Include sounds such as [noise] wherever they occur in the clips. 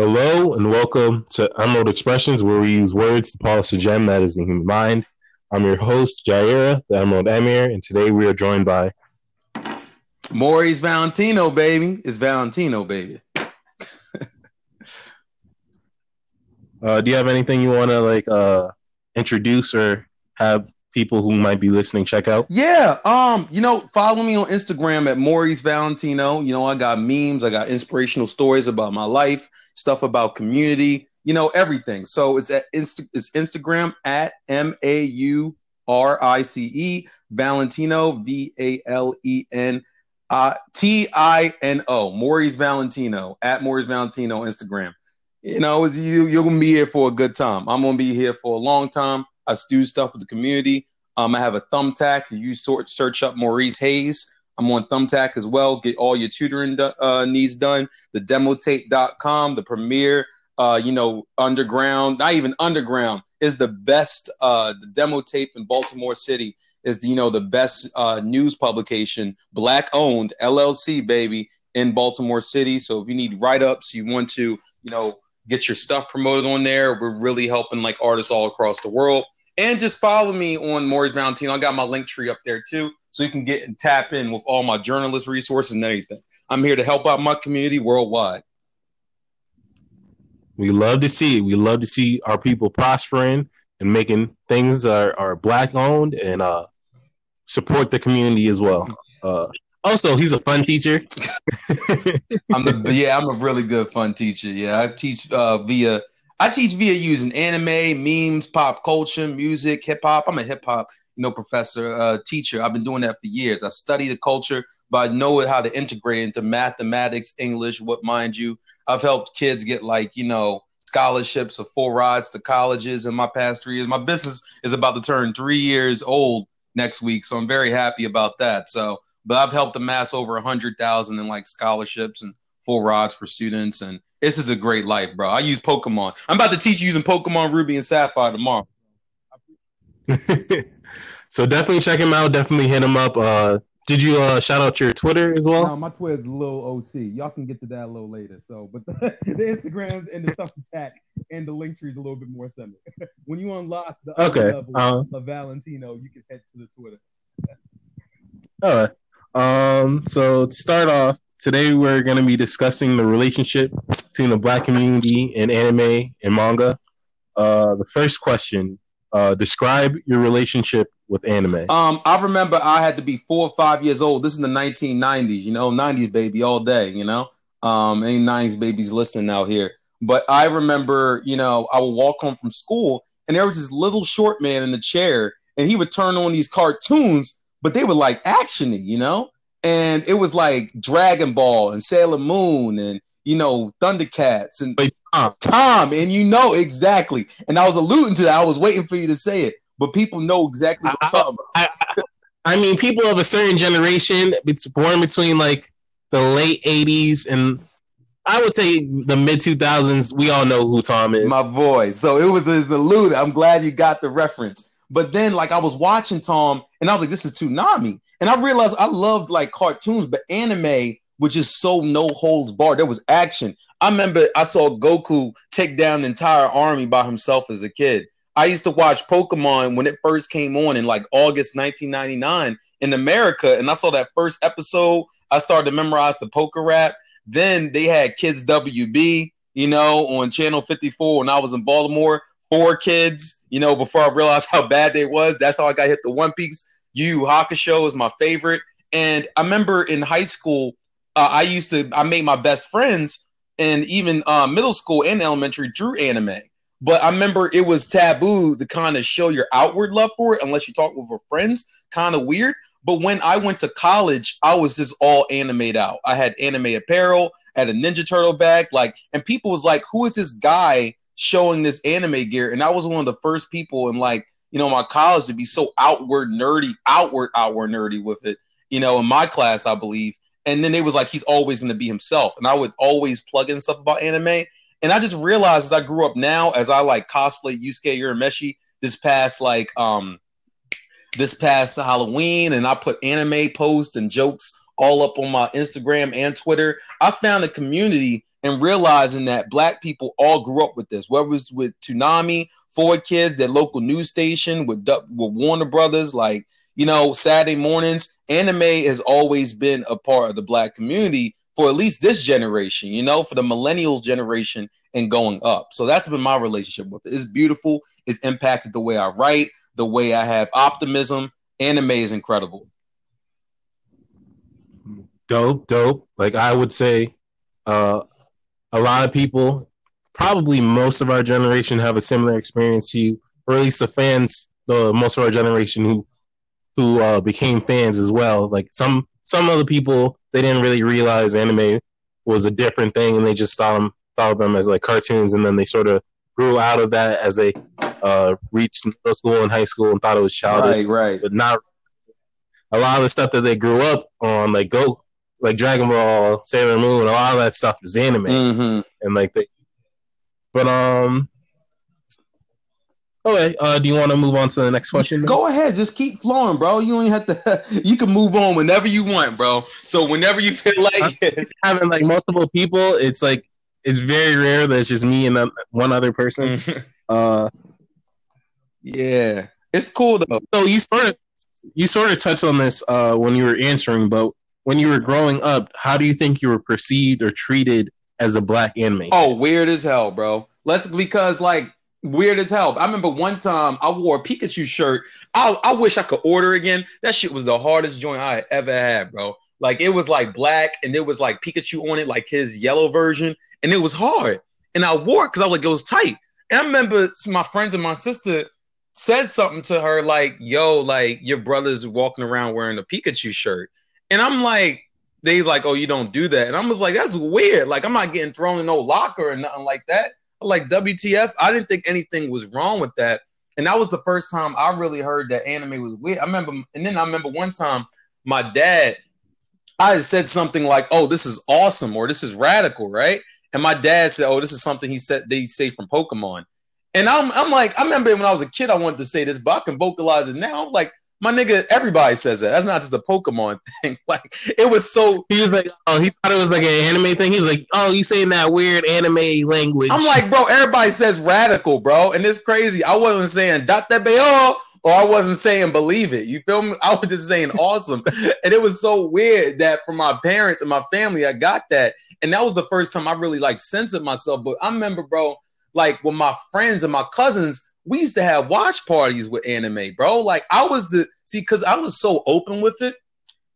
Hello and welcome to Emerald Expressions, where we use words to polish the gem that is the human mind. I'm your host, Jaira, the Emerald Emir, and today we are joined by Maurice Valentino, baby. It's Valentino, baby. uh, do you have anything you want to like uh, introduce or have people who might be listening check out? Yeah. Um, you know, follow me on Instagram at Maurice Valentino. You know, I got memes, I got inspirational stories about my life stuff about community, you know, everything. So it's at Insta- it's Instagram at M A U R I C E Valentino V A L E N T I N O Maurice Valentino at Maurice Valentino Instagram. You know, it's you you're gonna be here for a good time. I'm gonna be here for a long time. I do stuff with the community. Um, I have a thumbtack. You sort search up Maurice Hayes. I'm on Thumbtack as well. Get all your tutoring do- uh, needs done. The demotape.com, the premier, uh, you know, underground, not even underground, is the best. Uh, the demo tape in Baltimore City is, you know, the best uh, news publication, black owned LLC, baby, in Baltimore City. So if you need write ups, you want to, you know, get your stuff promoted on there, we're really helping like artists all across the world. And just follow me on Maurice Valentino. I got my link tree up there too so you can get and tap in with all my journalist resources and everything. I'm here to help out my community worldwide. We love to see it. We love to see our people prospering and making things are, are black owned and uh, support the community as well. Uh, also, he's a fun teacher. [laughs] I'm the yeah, I'm a really good fun teacher. Yeah, I teach uh, via I teach via using anime, memes, pop culture, music, hip hop. I'm a hip hop you know, professor, uh, teacher. I've been doing that for years. I study the culture, but I know how to integrate into mathematics, English. What mind you, I've helped kids get like you know scholarships or full rides to colleges in my past three years. My business is about to turn three years old next week, so I'm very happy about that. So, but I've helped amass over a hundred thousand in like scholarships and full rides for students, and this is a great life, bro. I use Pokemon. I'm about to teach you using Pokemon Ruby and Sapphire tomorrow. [laughs] so definitely check him out. Definitely hit him up. Uh, did you uh, shout out your Twitter as well? No, my Twitter is Lil OC. Y'all can get to that a little later. So, but [laughs] the, the Instagrams and the stuff chat and the link tree is a little bit more similar. [laughs] when you unlock the okay. level uh, of Valentino, you can head to the Twitter. All right. Um, so to start off, today we're going to be discussing the relationship between the black community and anime and manga. Uh, the first question uh, describe your relationship with anime. Um, I remember I had to be four or five years old. This is the 1990s, you know, 90s baby all day, you know. Um, any 90s babies listening out here. But I remember, you know, I would walk home from school and there was this little short man in the chair and he would turn on these cartoons, but they were like actiony, you know? And it was like Dragon Ball and Sailor Moon and you know, Thundercats and Tom. Tom, and you know exactly. And I was alluding to that. I was waiting for you to say it, but people know exactly what I'm talking about. I, I, mean, people of a certain generation, it's born between like the late '80s and I would say the mid 2000s. We all know who Tom is. My boy. So it was an allude. I'm glad you got the reference. But then, like, I was watching Tom, and I was like, "This is Toonami," and I realized I loved like cartoons, but anime which is so no holds barred. There was action. I remember I saw Goku take down the entire army by himself as a kid. I used to watch Pokemon when it first came on in like August 1999 in America, and I saw that first episode. I started to memorize the Poke Rap. Then they had Kids WB, you know, on Channel 54 when I was in Baltimore. Four kids, you know, before I realized [laughs] how bad they was. That's how I got hit the One Piece. Yu Hakusho is my favorite. And I remember in high school, uh, I used to I made my best friends and even uh, middle school and elementary drew anime. But I remember it was taboo to kind of show your outward love for it unless you talk with your friends. Kind of weird. But when I went to college, I was just all animate out. I had anime apparel, had a Ninja Turtle bag, like, and people was like, "Who is this guy showing this anime gear?" And I was one of the first people in like, you know, my college to be so outward nerdy, outward outward nerdy with it. You know, in my class, I believe and then it was like he's always going to be himself and i would always plug in stuff about anime and i just realized as i grew up now as i like cosplay yusuke urameshi this past like um this past halloween and i put anime posts and jokes all up on my instagram and twitter i found a community and realizing that black people all grew up with this, whether it was with Toonami, Four Kids, their local news station, with, with Warner Brothers, like, you know, Saturday mornings, anime has always been a part of the black community for at least this generation, you know, for the millennial generation and going up. So that's been my relationship with it. It's beautiful. It's impacted the way I write, the way I have optimism. Anime is incredible. Dope, dope. Like I would say, uh, a lot of people, probably most of our generation, have a similar experience to you, or at least the fans, the most of our generation who who uh, became fans as well. Like some some other people, they didn't really realize anime was a different thing, and they just thought them thought of them as like cartoons, and then they sort of grew out of that as they uh, reached middle school and high school and thought it was childish, right, right. but not a lot of the stuff that they grew up on, like Go, like Dragon Ball, Sailor Moon, a lot of that stuff is anime, mm-hmm. and like they. But um, okay. Uh, do you want to move on to the next question? Go ahead, just keep flowing, bro. You only have to. [laughs] You can move on whenever you want, bro. So whenever you feel like it. having like multiple people, it's like it's very rare that it's just me and one other person. [laughs] uh, yeah, it's cool though. So you sort of you sort of touched on this uh, when you were answering, but when you were growing up, how do you think you were perceived or treated as a black inmate? Oh, weird as hell, bro. Let's because like weird as hell. I remember one time I wore a Pikachu shirt. I, I wish I could order again. That shit was the hardest joint I ever had, bro. Like it was like black and it was like Pikachu on it, like his yellow version, and it was hard. And I wore it because I was like it was tight. And I remember my friends and my sister said something to her like, "Yo, like your brother's walking around wearing a Pikachu shirt," and I'm like, "They like, oh, you don't do that," and I was like, "That's weird. Like, I'm not getting thrown in no locker or nothing like that." Like, WTF? I didn't think anything was wrong with that, and that was the first time I really heard that anime was weird. I remember, and then I remember one time my dad, I said something like, "Oh, this is awesome," or "This is radical," right? And my dad said, "Oh, this is something he said they say from Pokemon." And I'm, I'm like, I remember when I was a kid, I wanted to say this, but I can vocalize it now. I'm like, my nigga, everybody says that. That's not just a Pokemon [laughs] thing. Like, it was so. He was like, oh, he thought it was like an anime thing. He was like, oh, you saying that weird anime language. I'm like, bro, everybody says radical, bro. And it's crazy. I wasn't saying Dattebayo or I wasn't saying believe it. You feel me? [laughs] I was just saying awesome. [laughs] and it was so weird that from my parents and my family, I got that. And that was the first time I really like censored myself. But I remember, bro, like with my friends and my cousins, we used to have watch parties with anime, bro. Like I was the see, because I was so open with it.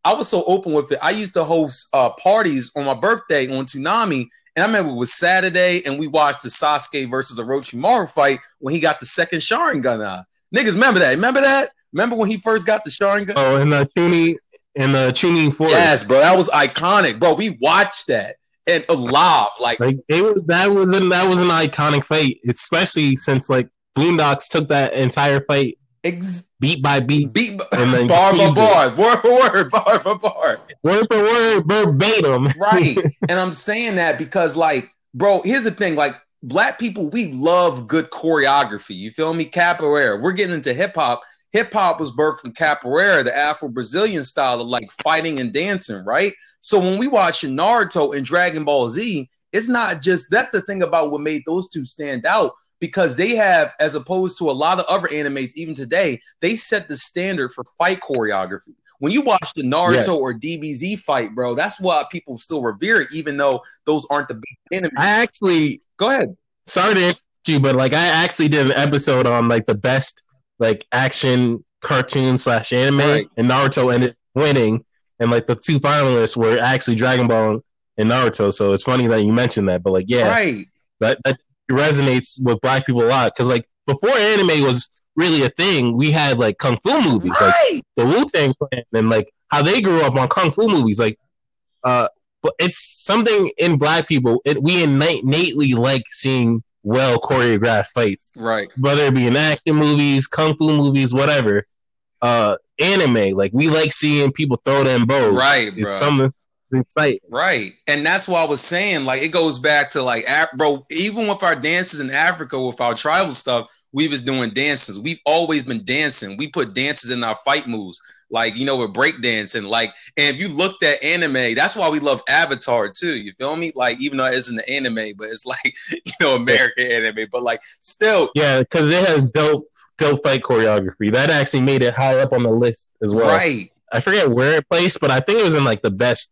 I was so open with it. I used to host uh, parties on my birthday on Toonami, and I remember it was Saturday, and we watched the Sasuke versus the Orochimaru fight when he got the second Sharingan out. Niggas, remember that? Remember that? Remember when he first got the Sharingan? Oh, in the tuning, in the tuning force. Yes, bro, that was iconic, bro. We watched that and alive. Like, like it was that was that was an iconic fight, especially since like Boondocks took that entire fight ex- beat by beat, beat and then [laughs] bar for bar, word for word, bar for bar, word for word, verbatim. [laughs] right. and I'm saying that because, like, bro, here's the thing, like. Black people, we love good choreography. You feel me? Capoeira. We're getting into hip hop. Hip hop was birthed from capoeira, the Afro Brazilian style of like fighting and dancing, right? So when we watch Naruto and Dragon Ball Z, it's not just that's the thing about what made those two stand out because they have, as opposed to a lot of other animes, even today, they set the standard for fight choreography. When you watch the Naruto yeah. or DBZ fight, bro, that's why people still revere it, even though those aren't the big enemies. I actually go ahead. Sorry to interrupt you, but like I actually did an episode on like the best like action cartoon slash anime, right. and Naruto ended winning and like the two finalists were actually Dragon Ball and Naruto. So it's funny that you mentioned that, but like, yeah, right. that that resonates with black people a lot because like before anime was really a thing, we had like kung fu movies, right. like the Wu Tang Clan, and like how they grew up on kung fu movies, like. uh but it's something in black people. It, we innately like seeing well choreographed fights, right? Whether it be in action movies, kung fu movies, whatever. Uh, anime. Like we like seeing people throw them bows. Right, bro. Something exciting. Right, and that's why I was saying. Like it goes back to like, bro. Even with our dances in Africa, with our tribal stuff, we was doing dances. We've always been dancing. We put dances in our fight moves. like you know, with breakdancing. Like, and if you looked at anime, that's why we love Avatar too. You feel me? Like, even though it isn't an anime, but it's [laughs] like you know American anime, but like still, yeah, because it has dope dope fight choreography. That actually made it high up on the list as well. Right. I forget where it placed, but I think it was in like the best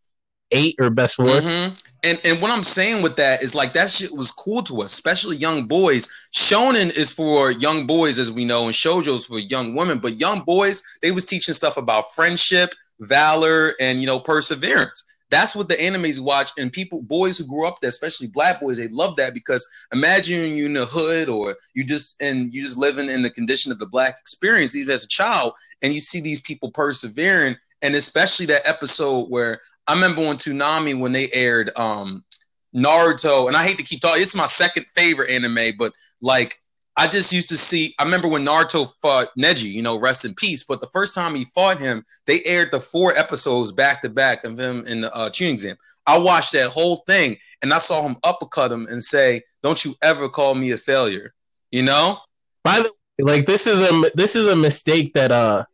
eight or best 4 mm-hmm. And and what I'm saying with that is like that shit was cool to us, especially young boys. Shonen is for young boys, as we know, and shoujo's for young women. But young boys, they was teaching stuff about friendship, valor, and you know perseverance. That's what the animes watch, and people, boys who grew up there, especially black boys, they love that because imagine you in the hood or you just and you just living in the condition of the black experience, even as a child, and you see these people persevering, and especially that episode where I remember on Toonami when they aired um Naruto, and I hate to keep talking, it's my second favorite anime, but like I just used to see. I remember when Naruto fought Neji, you know, rest in peace. But the first time he fought him, they aired the four episodes back to back of him in the uh, Chunin exam. I watched that whole thing, and I saw him uppercut him and say, "Don't you ever call me a failure," you know. By the way, like this is a this is a mistake that uh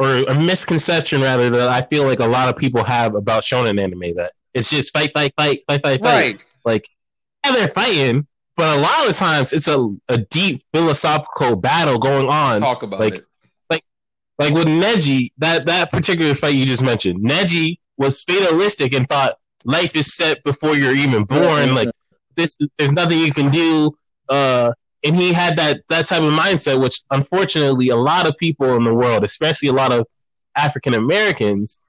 or a misconception rather that I feel like a lot of people have about shonen anime that it's just fight, fight, fight, fight, fight, fight. Right. Like, yeah, they're fighting, but a lot of times it's a, a deep philosophical battle going on. Talk about like, it. Like, like with Neji, that that particular fight you just mentioned, Neji was fatalistic and thought life is set before you're even born. Mm-hmm. Like this, there's nothing you can do. Uh, and he had that that type of mindset, which unfortunately a lot of people in the world, especially a lot of African Americans,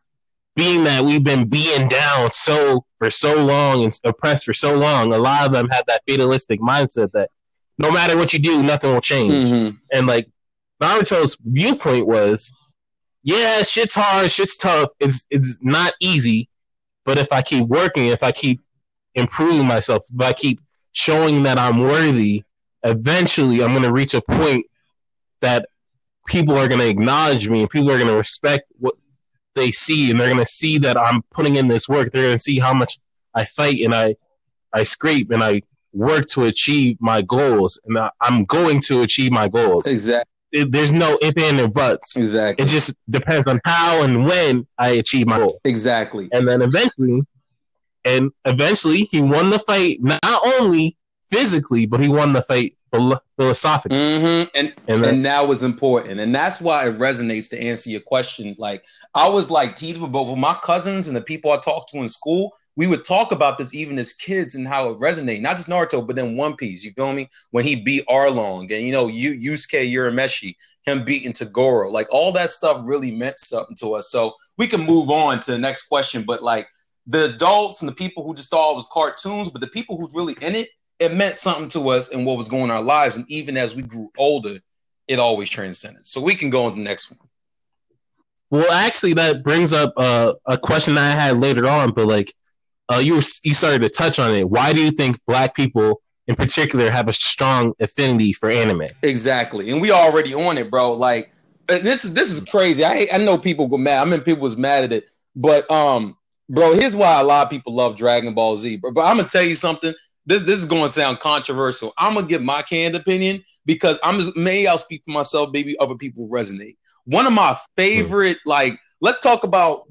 being that we've been being down so for so long and oppressed for so long, a lot of them have that fatalistic mindset that no matter what you do, nothing will change. Mm-hmm. And like Naruto's viewpoint was, yeah, shit's hard, shit's tough, it's it's not easy, but if I keep working, if I keep improving myself, if I keep showing that I'm worthy, eventually I'm going to reach a point that people are going to acknowledge me and people are going to respect what they see and they're going to see that I'm putting in this work. They're going to see how much I fight and I, I scrape and I work to achieve my goals and I, am going to achieve my goals. Exactly. It, there's no if and or buts. Exactly. It just depends on how and when I achieve my goal. Exactly. And then eventually, and eventually he won the fight not only physically, but he won the fight philosophically. Mm-hmm. And and, then, and that was important, and that's why it resonates to answer your question. Like I was like teased with my cousins and the people I talked to in school. We would talk about this even as kids and how it resonated, not just Naruto, but then One Piece. You feel me? When he beat Arlong and you know, you Yusuke Urameshi, him beating Toguro. like all that stuff really meant something to us. So we can move on to the next question. But like the adults and the people who just thought it was cartoons, but the people who's really in it, it meant something to us and what was going on in our lives. And even as we grew older, it always transcended. So we can go on to the next one. Well, actually, that brings up uh, a question that I had later on, but like uh, you were, you started to touch on it. Why do you think Black people in particular have a strong affinity for anime? Exactly, and we already on it, bro. Like this is this is crazy. I I know people go mad. I mean, people was mad at it, but um, bro, here's why a lot of people love Dragon Ball Z. Bro. But I'm gonna tell you something this this is going to sound controversial. I'm gonna give my canned opinion because I'm just, maybe I'll speak for myself. Maybe other people resonate. One of my favorite, mm. like, let's talk about.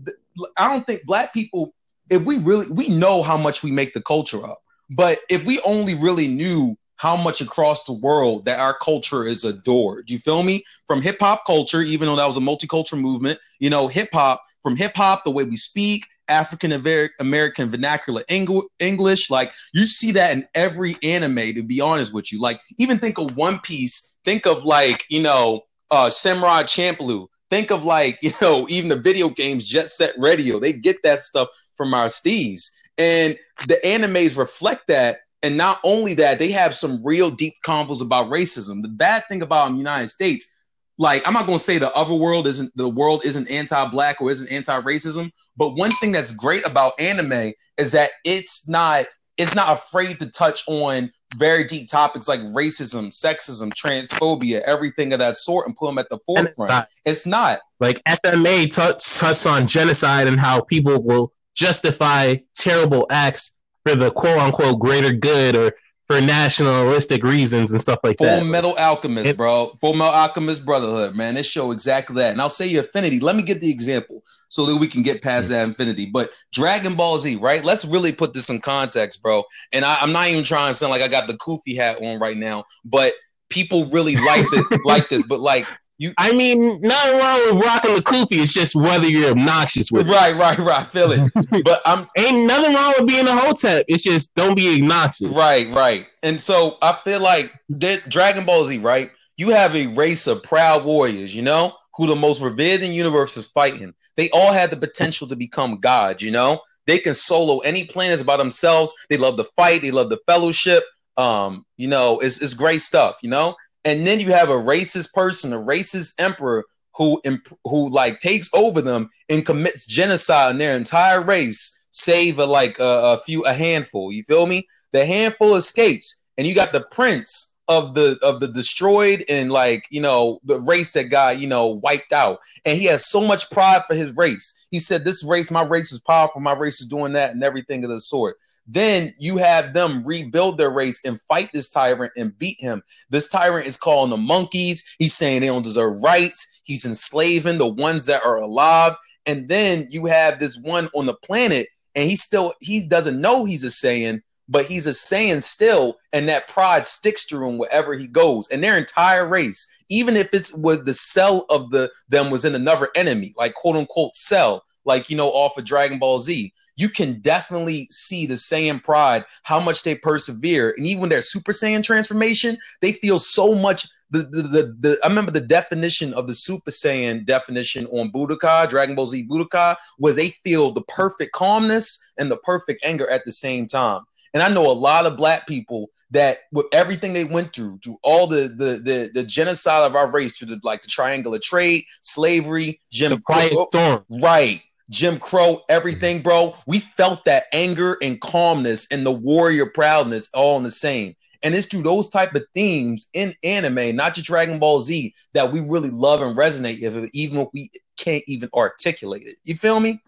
I don't think black people, if we really, we know how much we make the culture up, but if we only really knew how much across the world that our culture is adored, you feel me? From hip hop culture, even though that was a multicultural movement, you know, hip hop. From hip hop, the way we speak, African American vernacular English. Like you see that in every anime, to be honest with you. Like even think of One Piece, think of like, you know, uh Samurai Champloo. Think of like, [laughs] you know, even the video games Jet Set Radio. They get that stuff from our steez. And the animes reflect that. And not only that, they have some real deep convos about racism. The bad thing about the United States, like I'm not going to say the other world isn't the world isn't anti-black or isn't anti-racism, but one thing that's great about anime is that it's not it's not afraid to touch on very deep topics like racism, sexism, transphobia, everything of that sort, and put them at the forefront. It's not, it's not. like FMA touch touched on genocide and how people will justify terrible acts for the quote unquote greater good or for nationalistic reasons and stuff like Full that. Full Metal Alchemist, It- bro. Full Metal Alchemist Brotherhood, man. This show exactly that. And I'll say your affinity. Let me get the example so that we can get past that infinity. But Dragon Ball Z, right? Let's really put this in context, bro. And I, I'm not even trying to sound like I got the kufi hat on right now, but people really like it [laughs] like this. But like you I mean, nothing wrong with rocking the kufi. It's just whether you're obnoxious with it. right, right, right. I feel it. [laughs] But I'm Ain't nothing wrong with being a hotep. It's just don't be obnoxious. Right, right. And so I feel like that Dragon Ball Z, right? You have a race of proud warriors, you know, who the most revered in the universe is fighting. They all had the potential to become gods, you know. They can solo any planets by themselves. They love to fight. They love the fellowship. Um, you know, it's, it's great stuff, you know. And then you have a racist person, a racist emperor who imp- who like takes over them and commits genocide on their entire race, save a, like a, a few a handful. You feel me? The handful escapes, and you got the prince of the of the destroyed and like you know the race that got you know wiped out, and he has so much pride for his race. He said, "This race, my race is powerful. My race is doing that, and everything of the sort." Then you have them rebuild their race and fight this tyrant and beat him. This tyrant is calling the monkeys. He's Saiyan they don't deserve rights. He's enslaving the ones that are alive. And then you have this one on the planet, and he still he doesn't know he's a Saiyan, but he's a saying still, and that pride sticks to him wherever he goes. And their entire race, even if it's was the cell of the them was in another enemy, like quote unquote cell, like you know, off of Dragon Ball Z, you can definitely see the Saiyan pride, how much they persevere, and even their Super Saiyan transformation, they feel so much. The, the, the, the I remember the definition of the Super Saiyan definition on Budokai, Dragon Ball Z Budokai, was they feel the perfect calmness and the perfect anger at the same time. And I know a lot of black people that with everything they went through, through all the the the, the genocide of our race, through the like the triangular trade, slavery, Jim The quiet Crow- storm. Right. Jim Crow, everything, bro. We felt that anger and calmness and the warrior proudness all in the same. And it's through those type of themes in anime, not just Dragon Ball Z, that we really love and resonate with, even if we can't even articulate it. You feel me?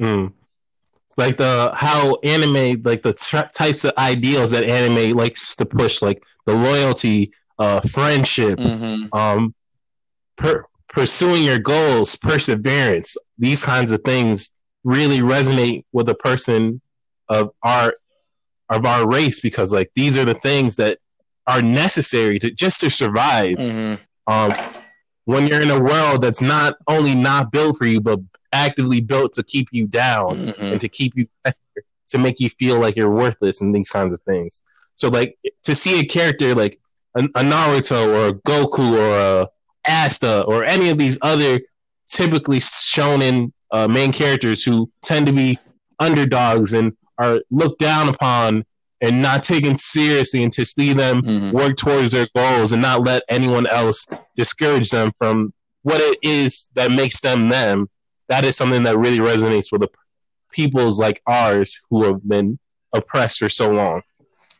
Mm. Like the how anime, like the types of ideals that anime likes to push, like the loyalty, uh, friendship, Mm-hmm. um, per- pursuing your goals, perseverance. These kinds of things really resonate with a person of our of our race because, like, these are the things that are necessary to just to survive. Mm-hmm. Um, when you're in a world that's not only not built for you, but actively built to keep you down Mm-hmm. and to keep you to make you feel like you're worthless and these kinds of things. So like to see a character like a, a Naruto or a Goku or a Asta or any of these other typically shonen uh, main characters who tend to be underdogs and are looked down upon and not taken seriously and to see them Mm-hmm. work towards their goals and not let anyone else discourage them from what it is that makes them them. That is something that really resonates with the peoples like ours who have been oppressed for so long.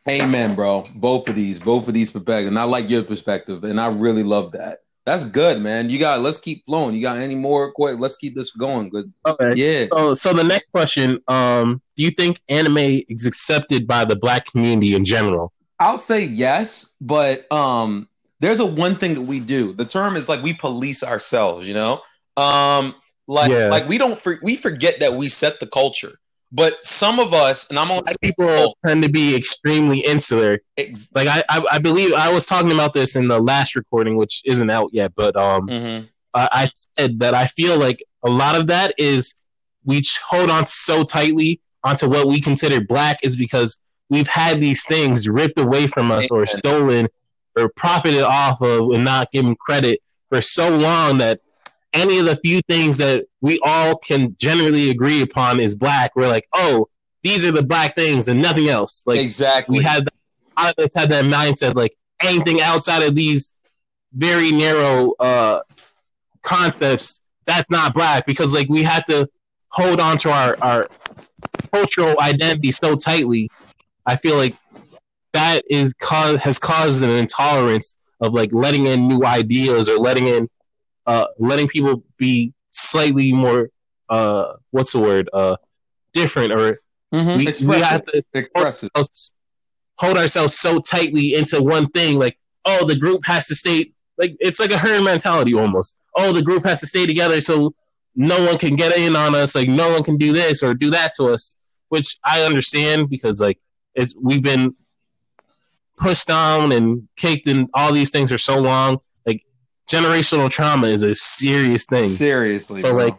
Amen, bro. Both of these, both of these perspectives. And I like your perspective, and I really love that. That's good, man. You got let's keep flowing. You got any more? Quick, let's keep this going. Good. Okay. Yeah. So, so the next question: um, Do you think anime is accepted by the black community in general? I'll say yes, but um, there's a one thing that we do. The term is like we police ourselves. You know, um, like Yeah. like we don't for, we forget that we set the culture. But some of us, and I'm on people tend to be extremely insular. ex- Like I, I, I believe I was talking about this in the last recording, which isn't out yet, but um, Mhm. I, I said that I feel like a lot of that is we hold on so tightly onto what we consider black is because we've had these things ripped away from us or stolen or profited off of and not given credit for so long that any of the few things that we all can generally agree upon is black, we're like, oh, these are the black things and nothing else. Like exactly. we had that, a lot of us had that mindset like anything outside of these very narrow uh concepts that's not black because like we had to hold on to our our cultural identity so tightly i feel like that is cause has caused an intolerance of like letting in new ideas or letting in uh letting people be slightly more uh what's the word uh different or Mhm. we, we have to Express it. hold ourselves so tightly into one thing. Like, oh, the group has to stay. Like, it's like a herd mentality almost. Oh, the group has to stay together so no one can get in on us. Like, no one can do this or do that to us. Which I understand because like it's we've been pushed down and kicked and all these things for so long. Generational trauma is a serious thing. Seriously, but bro. like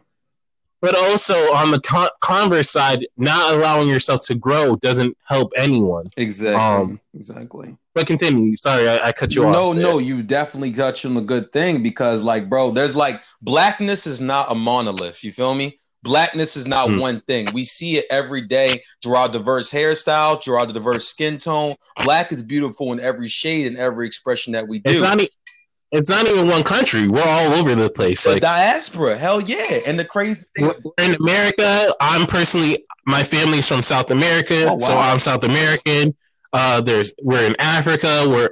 but also on the con- converse side, not allowing yourself to grow doesn't help anyone. exactly, um, exactly. But continue. Sorry, I, I cut you no, off. No, no, you definitely touched on a good thing because, like, bro, there's like blackness is not a monolith. You feel me? Blackness is not Mm. one thing. We see it every day through our diverse hairstyles, through our diverse skin tone. Black is beautiful in every shade and every expression that we It's do. not. It's not even one country. We're all over the place. the Like diaspora, hell yeah. And the crazy thing, in America. I'm personally, my family's from South America, Oh, wow. so I'm South American. Uh, there's we're in Africa. We're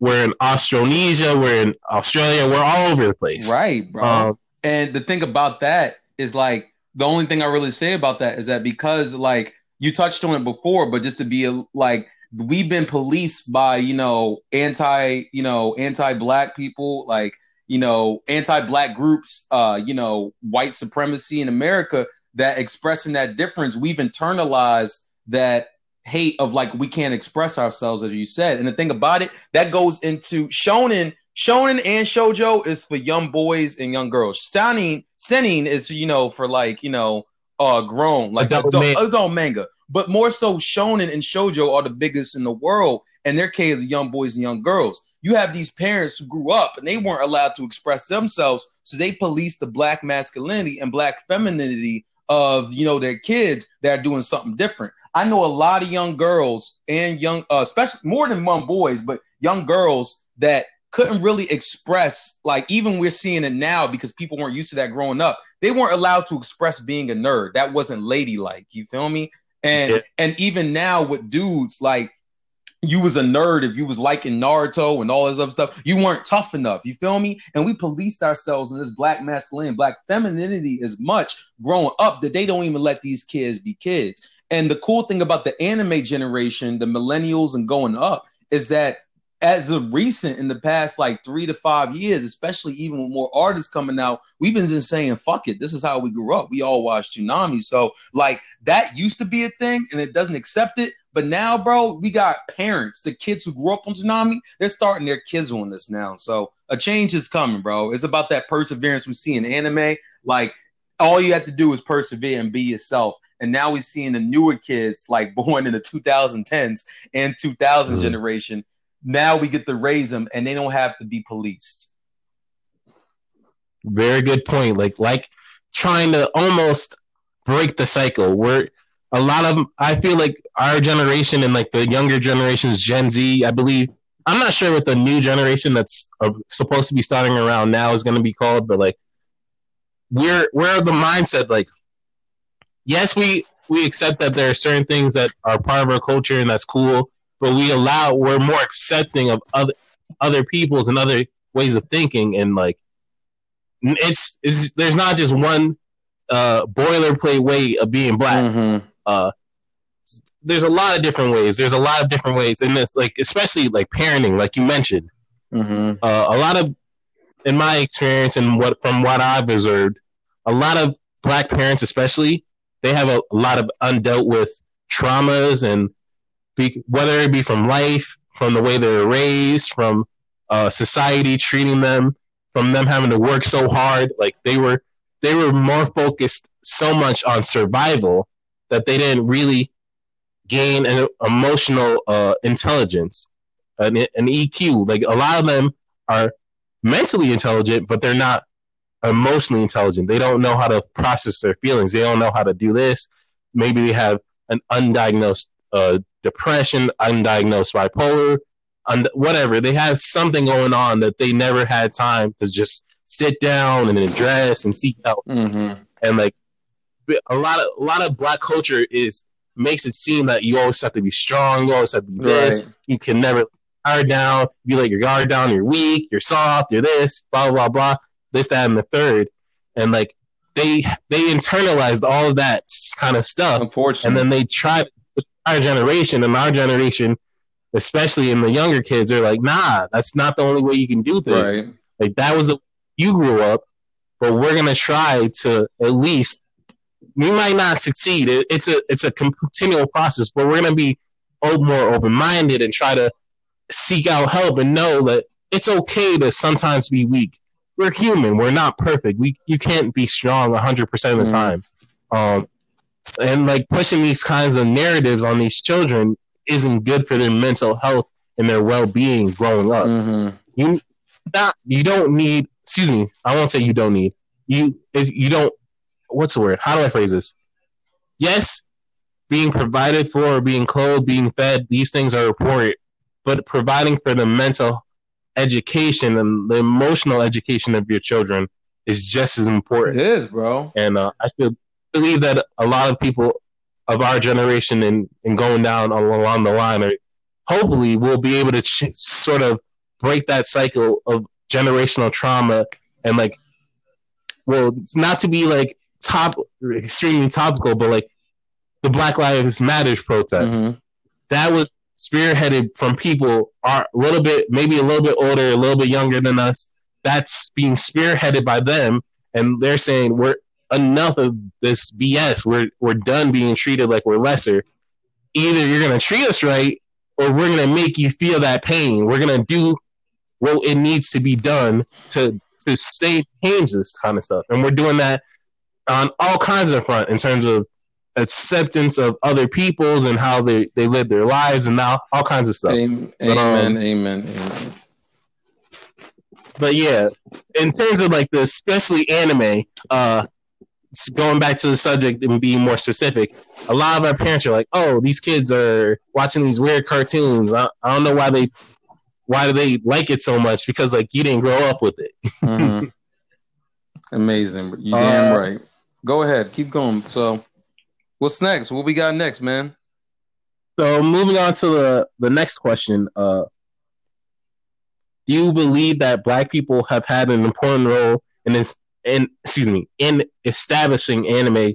we're in Australasia. We're in Australia. We're all over the place. right, bro. Um, And the thing about that is like the only thing I really say about that is that because like you touched on it before, but just to be a, like we've been policed by you know anti you know anti black people like you know anti black groups uh you know white supremacy in America that expressing that difference. We've internalized that hate of like we can't express ourselves as you said. And the thing about it that goes into shonen. Shonen and shojo is for young boys and young girls. Seinen seinen is you know for like you know uh grown like Adult adult, adult manga but more so shonen and shojo are the biggest in the world and they're catered to young boys and young girls you have these parents who grew up and they weren't allowed to express themselves so they police the black masculinity and black femininity of you know their kids that are doing something different I know a lot of young girls and young, uh, especially more than young boys, but young girls that couldn't really express, like, even we're seeing it now because people weren't used to that growing up. They weren't allowed to express being a nerd. That wasn't ladylike. You feel me? And Yeah. and even now with dudes, like, you was a nerd if you was liking Naruto and all this other stuff. You weren't tough enough. You feel me? And we policed ourselves in this black masculinity, black femininity as much growing up that they don't even let these kids be kids. And the cool thing about the anime generation, the millennials and going up, is that as of recent in the past like three to five years, especially even with more artists coming out, we've been just saying, fuck it. This is how we grew up. We all watched Toonami. So, like, that used to be a thing and it doesn't accept it. But now, bro, we got parents, the kids who grew up on Toonami, they're starting their kids on this now. So, a change is coming, bro. It's about that perseverance we see in anime. Like, all you have to do is persevere and be yourself. And now we're seeing the newer kids, like [laughs] born in the 2010s and 2000s Mhm. generation. Now we get to raise them, and they don't have to be policed. Very good point. Like like trying to almost break the cycle. Where a lot of I feel like our generation and like the younger generations, Gen Z, I believe. I'm not sure what the new generation that's uh, supposed to be starting around now is going to be called, but like we're we're the mindset like yes we we accept that there are certain things that are part of our culture and that's cool, but we allow we're more accepting of other other people's and other ways of thinking and like it's, it's there's not just one uh boilerplate way of being black Mm-hmm. uh there's a lot of different ways there's a lot of different ways and it's like especially like parenting like you mentioned Mm-hmm. uh, a lot of in my experience and what from what i've observed a lot of black parents especially they have a, a lot of undealt with traumas and be, whether it be from life from the way they were raised from uh, society treating them from them having to work so hard like they were they were more focused so much on survival that they didn't really gain an emotional uh, intelligence an, an eq like a lot of them are mentally intelligent but they're not emotionally intelligent. They don't know how to process their feelings. They don't know how to do this. Maybe they have an undiagnosed uh, depression undiagnosed bipolar und- whatever they have something going on that they never had time to just sit down and address and seek help Mm-hmm. and like a lot of a lot of black culture is makes it seem that you always have to be strong, you always have to be this, Right. you can never guard down, you let your guard down, you're weak, you're soft, you're this, blah blah blah, this, that, and the third. And like they they internalized all of that kind of stuff Unfortunately, and then they tried our generation and our generation especially in the younger kids, they're like, nah, that's not the only way you can do things. Right. Like that was a, you grew up, but we're gonna try to at least. We might not succeed. It, it's a it's a continual process, but we're gonna be more open minded and try to seek out help and know that it's okay to sometimes be weak. We're human. We're not perfect. We you can't be strong 100% of the Mhm. time. Um, and like pushing these kinds of narratives on these children isn't good for their mental health and their well being growing up. Mhm. You not you don't need. Excuse me. I won't say you don't need. You you don't. What's the word? How do I phrase this? Yes, being provided for, being clothed, being fed. These things are important, but providing for the mental education and the emotional education of your children is just as important. is, bro. And uh, I feel believe that a lot of people of our generation and, and going down along the line are hopefully will be able to ch- sort of break that cycle of generational trauma and like well it's not to be like top extremely topical but like the black lives matters protest Mhm. that was spearheaded from people are a little bit maybe a little bit older a little bit younger than us that's being spearheaded by them and they're saying we're enough of this bs we're we're done being treated like we're lesser either you're going to treat us right or we're going to make you feel that pain we're going to do what it needs to be done to to save change this kind of stuff and we're doing that on all kinds of front in terms of acceptance of other peoples and how they, they live their lives and now all kinds of stuff. Amen. But, um, Amen. Amen. But yeah, in terms of like the especially anime, uh going back to the subject and being more specific, a lot of our parents are like, "Oh, these kids are watching these weird cartoons. I, I don't know why they why do they like it so much because like you didn't grow up with it." [laughs] Mhm. Amazing. You damn Uh, right. Go ahead. Keep going. So, what's next? What we got next, man? So moving on to the the next question, uh, do you believe that Black people have had an important role in this? In excuse me, in establishing anime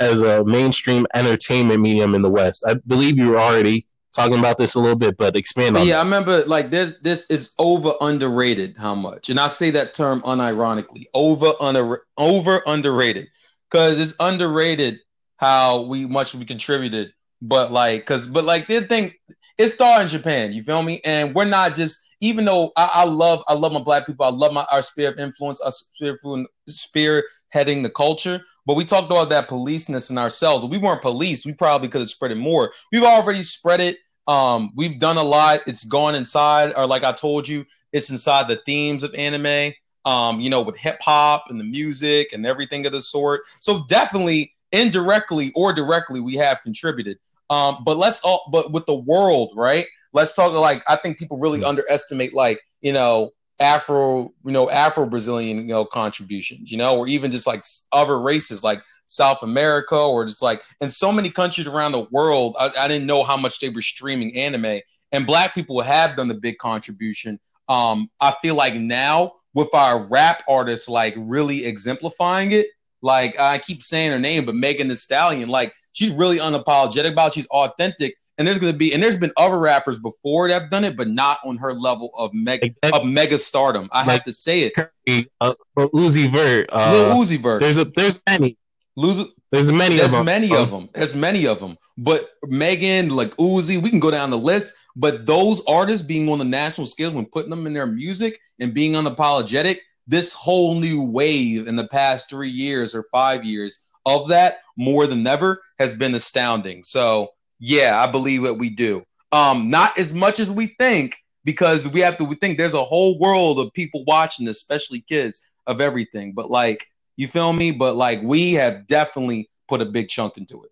as a mainstream entertainment medium in the West? I believe you were already talking about this a little bit, but expand on yeah, that. I remember like this. This is over underrated. How much? And I say that term unironically. Over under over underrated because it's underrated how we much we contributed. But like, because but like the thing, it started in Japan. You feel me? And we're not just even though I, I love I love my black people. I love my our sphere of influence, our sphere spear heading the culture. But we talked about that policeness in ourselves. We weren't police, we probably could have spread it more. We've already spread it um, we've done a lot. It's gone inside, or like I told you, it's inside the themes of anime. Um, you know, with hip hop and the music and everything of the sort. So definitely, indirectly or directly, we have contributed. Um, but let's all, but with the world, right? Let's talk like I think people really underestimate like you know Afro, you know Afro Brazilian, you know contributions, you know, or even just like other races like South America or just like in so many countries around the world. I, I didn't know how much they were streaming anime, and Black people have done the big contribution. Um, I feel like now with our rap artists like really exemplifying it. Like I keep saying her name, but Megan Thee Stallion, like she's really unapologetic about. It. She's authentic, and there's gonna be and there's been other rappers before that have done it, but not on her level of mega of mega stardom. I have Like- to say it. uh, Uzi Vert, uh, Lil Uzi Vert, there's a there's many Lil, there's many There's of them. many of them. There's many of them. But Megan, like Uzi, we can go down the list. But those artists being on the national scale when putting them in their music and being unapologetic, this whole new wave in the past three years or five years of that more than ever has been astounding. So yeah, I believe that we do. Um, not as much as we think because we have to. We think there's a whole world of people watching, especially kids, of everything. But like, you feel me? But like, we have definitely put a big chunk into it.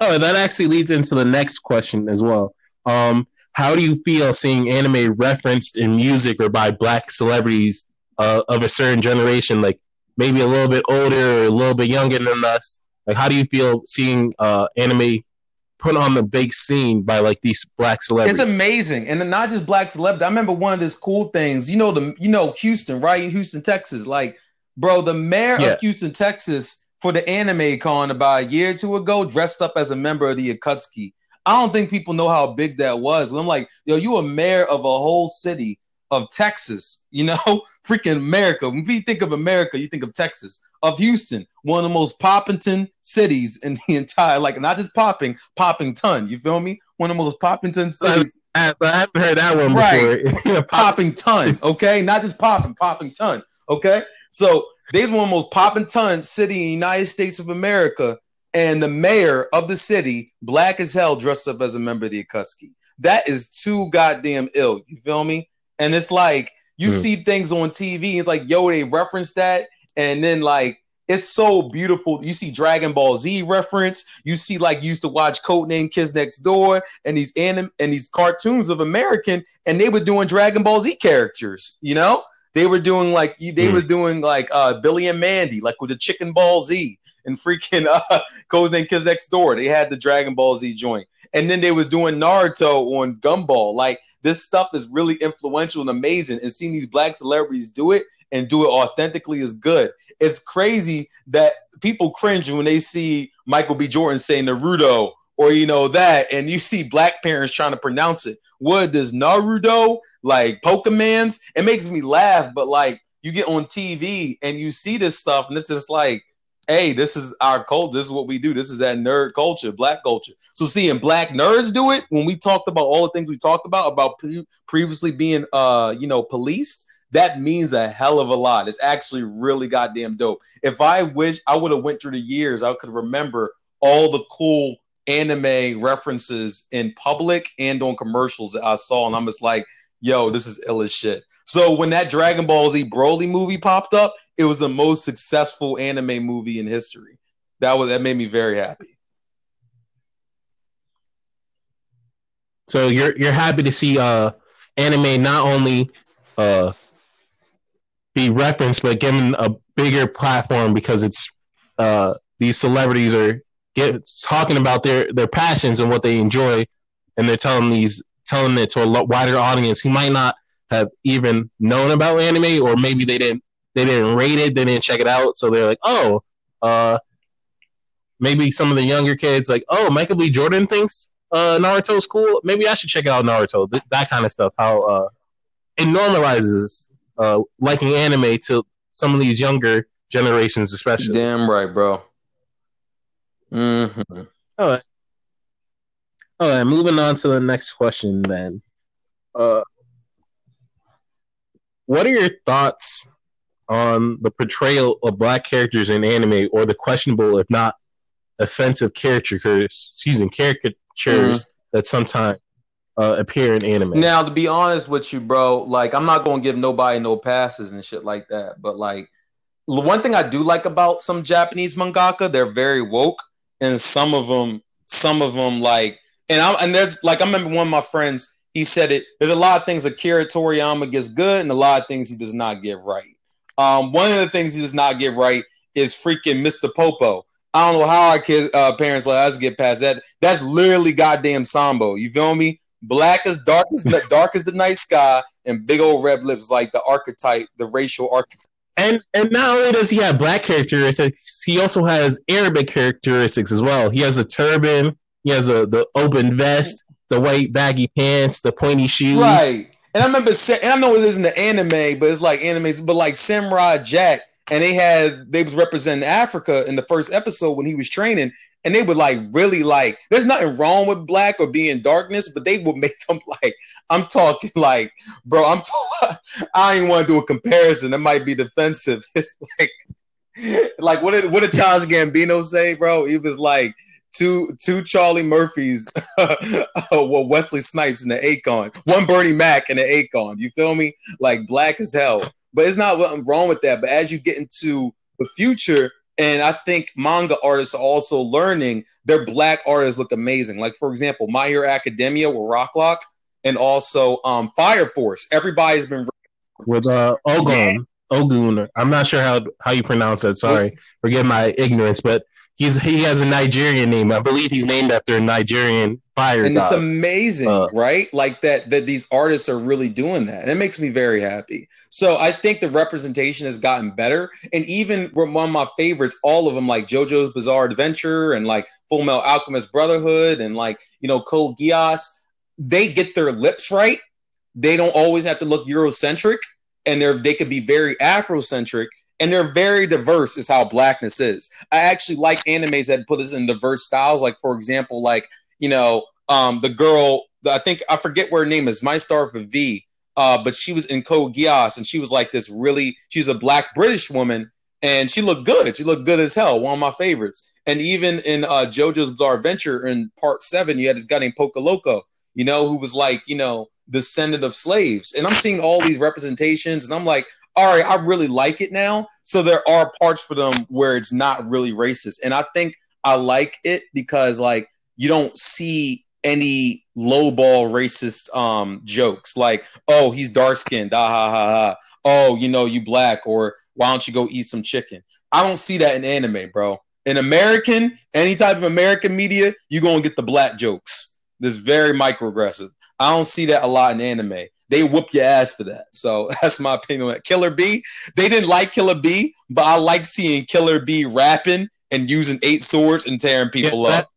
Oh, that actually leads into the next question as well. Um, how do you feel seeing anime referenced in music or by black celebrities uh, of a certain generation, like maybe a little bit older or a little bit younger than us? Like, how do you feel seeing uh, anime put on the big scene by like these black celebrities? It's amazing, and then not just black celebrity. I remember one of these cool things. You know the you know Houston, right? In Houston, Texas. Like, bro, the mayor Yeah. of Houston, Texas, for the anime con about a year or two ago, dressed up as a member of the Akatsuki I don't think people know how big that was. And I'm like, yo, you a mayor of a whole city of Texas, you know, [laughs] freaking America. When you think of America, you think of Texas, of Houston, one of the most poppington cities in the [laughs] entire, like not just popping, popping ton. You feel me? One of the most poppington cities. I, I haven't heard that one Right. before. [laughs] popping ton, okay? Not just popping, popping ton, okay? So they's one of the most popping ton city in the United States of America, and the mayor of the city, black as hell, dressed up as a member of the Akatsuki. That is too goddamn ill. You feel me? And it's like you Hmm. see things on TV. It's like, yo, they reference that, and then like it's so beautiful. You see Dragon Ball Z reference. You see like you used to watch Codename Kids Next Door and these anim and these cartoons of American, and they were doing Dragon Ball Z characters. You know, they were doing like they Hmm. were doing like uh, Billy and Mandy, like with the Chicken Ball Z and freaking [laughs] uh, Codename Kids Next Door. They had the Dragon Ball Z joint, and then they was doing Naruto on Gumball. Like this stuff is really influential and amazing, and seeing these black celebrities do it and do it authentically is good. It's crazy that people cringe when they see Michael B. Jordan saying Naruto or you know that, and you see black parents trying to pronounce it. What does Naruto like Pokemans? It makes me laugh, but like you get on TV and you see this stuff, and it's just like, hey, this is our culture. This is what we do. This is that nerd culture, black culture. So seeing black nerds do it when we talked about all the things we talked about about pre- previously being uh you know policed that means a hell of a lot it's actually really goddamn dope if i wish i would have went through the years i could remember all the cool anime references in public and on commercials that i saw and i'm just like yo this is ill as shit so when that dragon ball z broly movie popped up it was the most successful anime movie in history. That was that made me very happy. So you're you're happy to see uh anime not only uh be referenced but given a bigger platform because it's uh these celebrities are get talking about their their passions and what they enjoy. And they're telling these telling it to a wider audience who might not have even known about anime or maybe they didn't they didn't rate it they didn't check it out so they're like oh uh maybe some of the younger kids like oh Michael B Jordan thinks uh Naruto's cool. Maybe I should check out Naruto. Th- that kind of stuff. How uh it normalizes uh liking anime to some of these younger generations, especially. damn right bro hmm All right, moving on to the next question then. Uh what are your thoughts on the portrayal of black characters in anime or the questionable, if not offensive caricatures, excuse me, caricatures that sometimes uh, appear in anime? Now, to be honest with you, bro, like I'm not gonna give nobody no passes and shit like that. But like, the one thing I do like about some Japanese mangaka, they're very woke, and some of them, some of them, like, and I'm and there's like I remember one of my friends, he said it. There's a lot of things Akira Toriyama gets good, and a lot of things he does not get right. Um, one of the things he does not get right is freaking Mr. Popo. I don't know how our kids, uh, parents let us get past that. That's literally goddamn Sambo. You feel me? Black as dark as dark as the night sky, and big old red lips like the archetype, the racial archetype. And and not only does he have black characteristics, he also has Arabic characteristics as well. He has a turban, he has a the open vest, the white baggy pants, the pointy shoes. Right. And I remember, and I know it isn't the anime, but it's like animes, but like Samurai Jack, and they had they was representing Africa in the first episode when he was training, and they would like really like. There's nothing wrong with black or being darkness, but they would [laughs] make them like. I'm talking like, bro. I'm. T- [laughs] I ain't want to do a comparison. That might be defensive. [laughs] It's like, like what did what did Charles Gambino say, bro? He was like two two Charlie Murphys, [laughs] well Wesley Snipes in the Akon, one Bernie Mac in the Akon. You feel me? Like black as hell. But it's not nothing wrong with that. But as you get into the future, and I think manga artists are also learning their black artists look amazing. Like for example, My Hero Academia with Rocklock, and also um, Fire Force. Everybody's been With uh Ogun. Ogun. I'm not sure how how you pronounce that. Sorry. Forgive my ignorance, but he's he has a Nigerian name. I believe he's named after a Nigerian fire and god. it's amazing Uh, right? Like that that these artists are really doing that. And it makes me very happy. So i think the representation has gotten better. And even one of my favorites all of them like jojo's bizarre adventure and like full metal alchemist brotherhood and like you know code geass they get their lips right. They don't always have to look eurocentric and they're they could be very afrocentric and they're very diverse is how blackness is i actually like animes that put us in diverse styles like for example like you know, um, the girl, I think I forget what her name is, my star for V, uh, but she was in Code Geass and she was like this really, she's a black British woman and she looked good. She looked good as hell. One of my favorites. And even in uh, JoJo's Bizarre Adventure in part seven, you had this guy named Pocoloco, you know, who was like, you know, descendant of slaves. And I'm seeing all these representations and I'm like, all right, I really like it now. So there are parts for them where it's not really racist. And I think I like it because like you don't see any lowball racist um jokes. Like oh he's dark skinned ah ha ha ha. Oh you know you black or why don't you go eat some chicken? I don't see that in anime bro. In american any type of american media you're gonna get the black jokes. This very microaggressive. I don't see that a lot in anime they whoop your ass for that so [laughs] that's my opinion on that killer bee they didn't like killer bee but i like seeing killer bee rapping and using eight swords and tearing people Yeah, up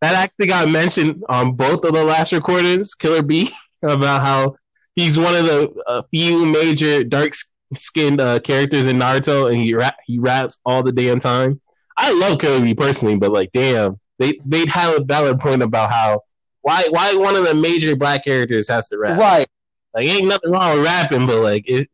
that actually got mentioned on both of the last recordings, Killer Bee, [laughs] about how he's one of the uh, few major dark skinned uh, characters in Naruto, and he rap, he raps all the damn time. I love Killer Bee personally, but like, damn, they they have a valid point about how why why one of the major black characters has to rap. right Like, ain't nothing wrong with rapping, but like it,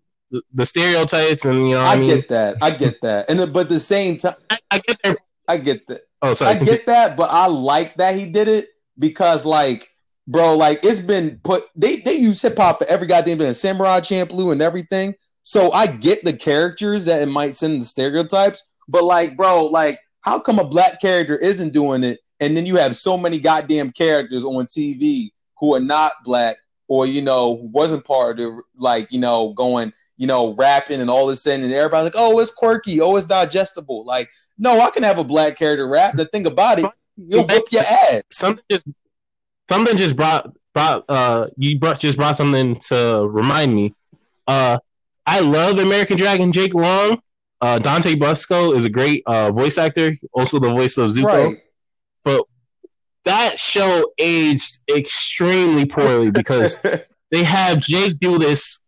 the, stereotypes and you know, I, I, mean, get that. I get that. And the, but at the same time, I, I get their. I get that. Oh, sorry. I get that, but I like that he did it because, like, bro, like it's been put. They they use hip hop for every goddamn thing, Samurai Champloo and everything. So I get the characters that it might send the stereotypes, but like, bro, like, how come a black character isn't doing it, and then you have so many goddamn characters on TV who are not black or you know wasn't part of like you know going you know rapping and all this and everybody's like oh it's quirky oh it's digestible like no I can have a black character rap the thing about it you'll whip your ass something just something just brought brought uh you brought just brought something to remind me. Uh I love American Dragon Jake Long. Uh Dante Basco is a great uh voice actor, also the voice of Zuko. right But that show aged extremely poorly because [laughs] they have Jake do this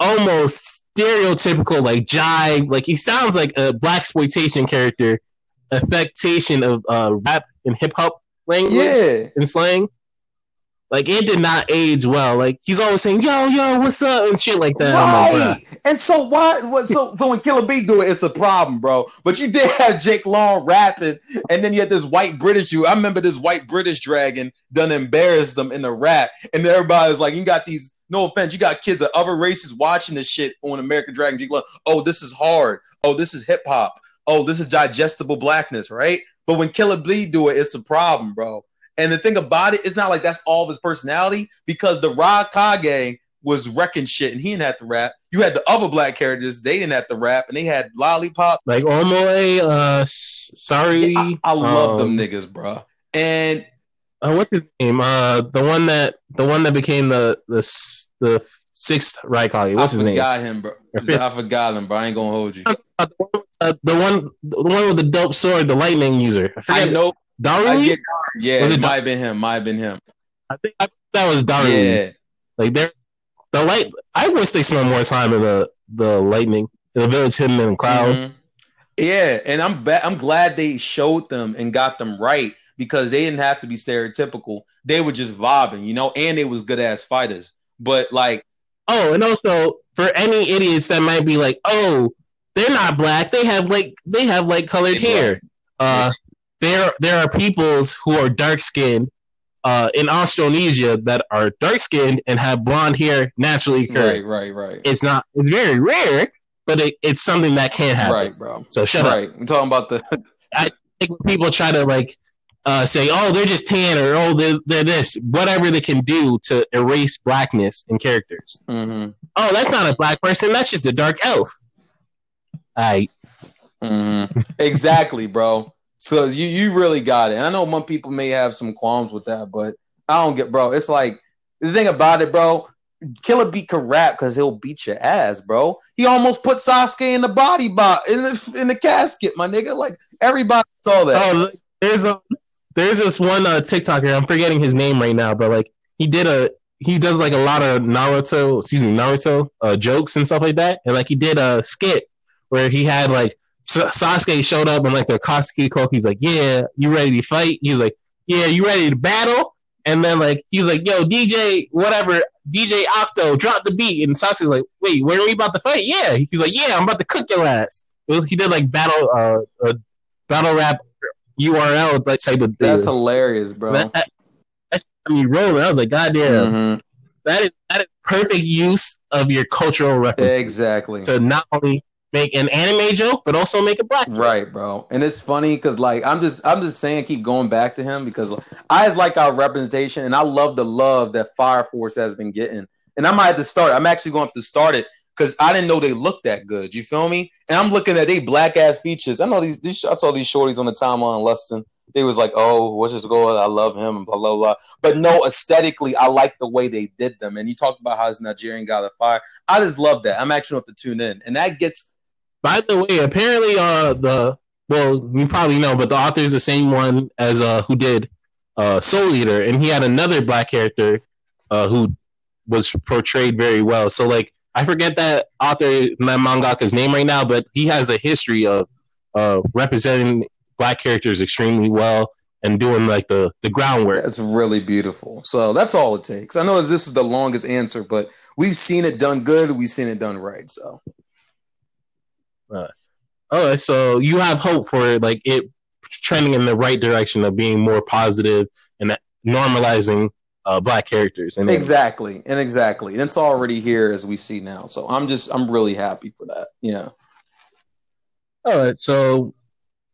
almost stereotypical like jive, like he sounds like a black exploitation character, affectation of uh rap and hip hop language yeah and slang. Like it did not age well. Like he's always saying, "Yo, yo, what's up?" and shit like that. I'm like, and so why what so so when Killer Bee do it it's a problem bro. But you did have Jake Long rapping and then you had this white British you I remember this white British dragon done embarrassed them in the rap and everybody's like you got these no offense you got kids of other races watching this shit on American Dragon Jake Long oh this is hard. Oh this is hip hop oh this is digestible blackness right? But when Killer Bee do it it's a problem bro and the thing about it, it's not like that's all of his personality because the Raikage was wrecking shit and he didn't have to rap. You had the other black characters, they didn't have to rap, and they had Lollipop. like Omoi, uh, sorry, I, I love them um, niggas, bro. And Uh, what's his name? Uh, the one that the one that became the the the sixth Raikage. What's I his name? I forgot him, bro. I forgot him, bro. I ain't gonna hold you. Uh, the, one, uh, the one the one with the dope sword, the lightning user. I I know. Get. Yeah, Was it it might have been him. Might have been him. I think I that was Darui. Yeah. Like they're the light. I wish they spent more time in the the lightning, the village hidden in the cloud. Mhm. Yeah, and I'm ba- I'm glad they showed them and got them right because they didn't have to be stereotypical. They were just vibing, you know, and they was good ass fighters. But like, Oh, and also for any idiots that might be like, oh, they're not black. They have like they have like colored hair. Uh, there there are peoples who are dark skinned uh, in Australasia that are dark skinned and have blonde hair naturally occurring. right, right, right, It's not it's very rare, but it, it's something that can happen. right, bro. So shut up. right. I'm talking about the [laughs] Like, when people try to like uh, say, "Oh, they're just tan," or "Oh, they're, they're this," whatever they can do to erase blackness in characters. Mhm, Oh, that's not a black person. That's just a dark elf. I mhm. exactly, bro. So you you really got it. And I know some people may have some qualms with that, but I don't get, bro. It's like the thing about it, bro. Killer Beat can rap because he'll beat your ass, bro. He almost put Sasuke in the body box in the in the casket, my nigga. Like everybody saw that. Oh, there's a there's this one uh, TikToker. I'm forgetting his name right now, but like he did a he does like a lot of Naruto, excuse me, Naruto uh, jokes and stuff like that. And like he did a skit where he had like Sasuke showed up and like the Akatsuki cloak. He's like, "Yeah, you ready to fight?" He's like, "Yeah, you ready to battle?" And then like he's like, "Yo, DJ, whatever, DJ Octo, drop the beat." And Sasuke's like, "Wait, where are we about to fight?" Yeah, he's like, "Yeah, I'm about to cook your ass." It was he did like battle uh, uh battle rap URL that type of thing. That's hilarious, bro. That, that, I mean rolling. I was like, God damn. Mm-hmm. That is that is perfect use of your cultural reference. Exactly. So not only make an anime joke, but also make a black joke. Right, bro. And it's funny because like I'm just I'm just saying keep going back to him because I like our representation and I love the love that Fire Force has been getting. And I might have to start. I'm actually going to, to start it because I didn't know they looked that good. You feel me? And I'm looking at they black ass features. I know these, these I saw these shorties on the timeline Lustin. They was like, oh, what's this going? I love him blah blah blah. But no, aesthetically, I like the way they did them. And you talked about how this Nigerian got a fire. I just love that. I'm actually going to tune in, and that gets by the way, apparently, uh, the well, you probably know, but the author is the same one as uh who did uh Soul Eater, and he had another black character uh who was portrayed very well. So like I forget that author that mangaka's name right now, but he has a history of uh representing black characters extremely well and doing like the the groundwork. That's really beautiful. So that's all it takes. I know this is the longest answer, but we've seen it done good. We've seen it done right. So uh, all right, so you have hope for like it trending in the right direction of being more positive and normalizing uh, black characters. And exactly, and exactly, and it's already here as we see now. So I'm just I'm really happy for that. Yeah. All right, so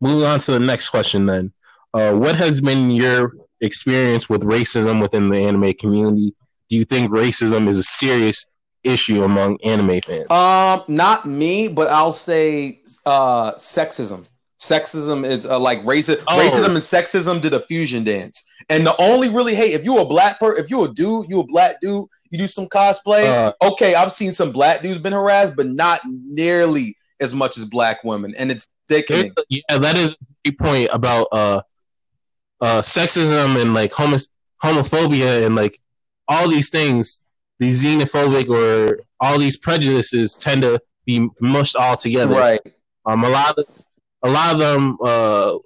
moving on to the next question then. Uh, what has been your experience with racism within the anime community? Do you think racism is a serious issue among anime fans? Um, not me, but I'll say uh, sexism. Sexism is uh, like racism. Oh. Racism and sexism did a fusion dance, and the only really hey, if you a black per, if you a dude, you a black dude, you do some cosplay. Uh, okay, I've seen some black dudes been harassed, but not nearly as much as black women, and it's sickening. Yeah, that is a point about uh, uh, sexism and like homo- homophobia and like all these things these xenophobic or all these prejudices tend to be mushed all together. Right. Um, a lot of a lot of them. Uh,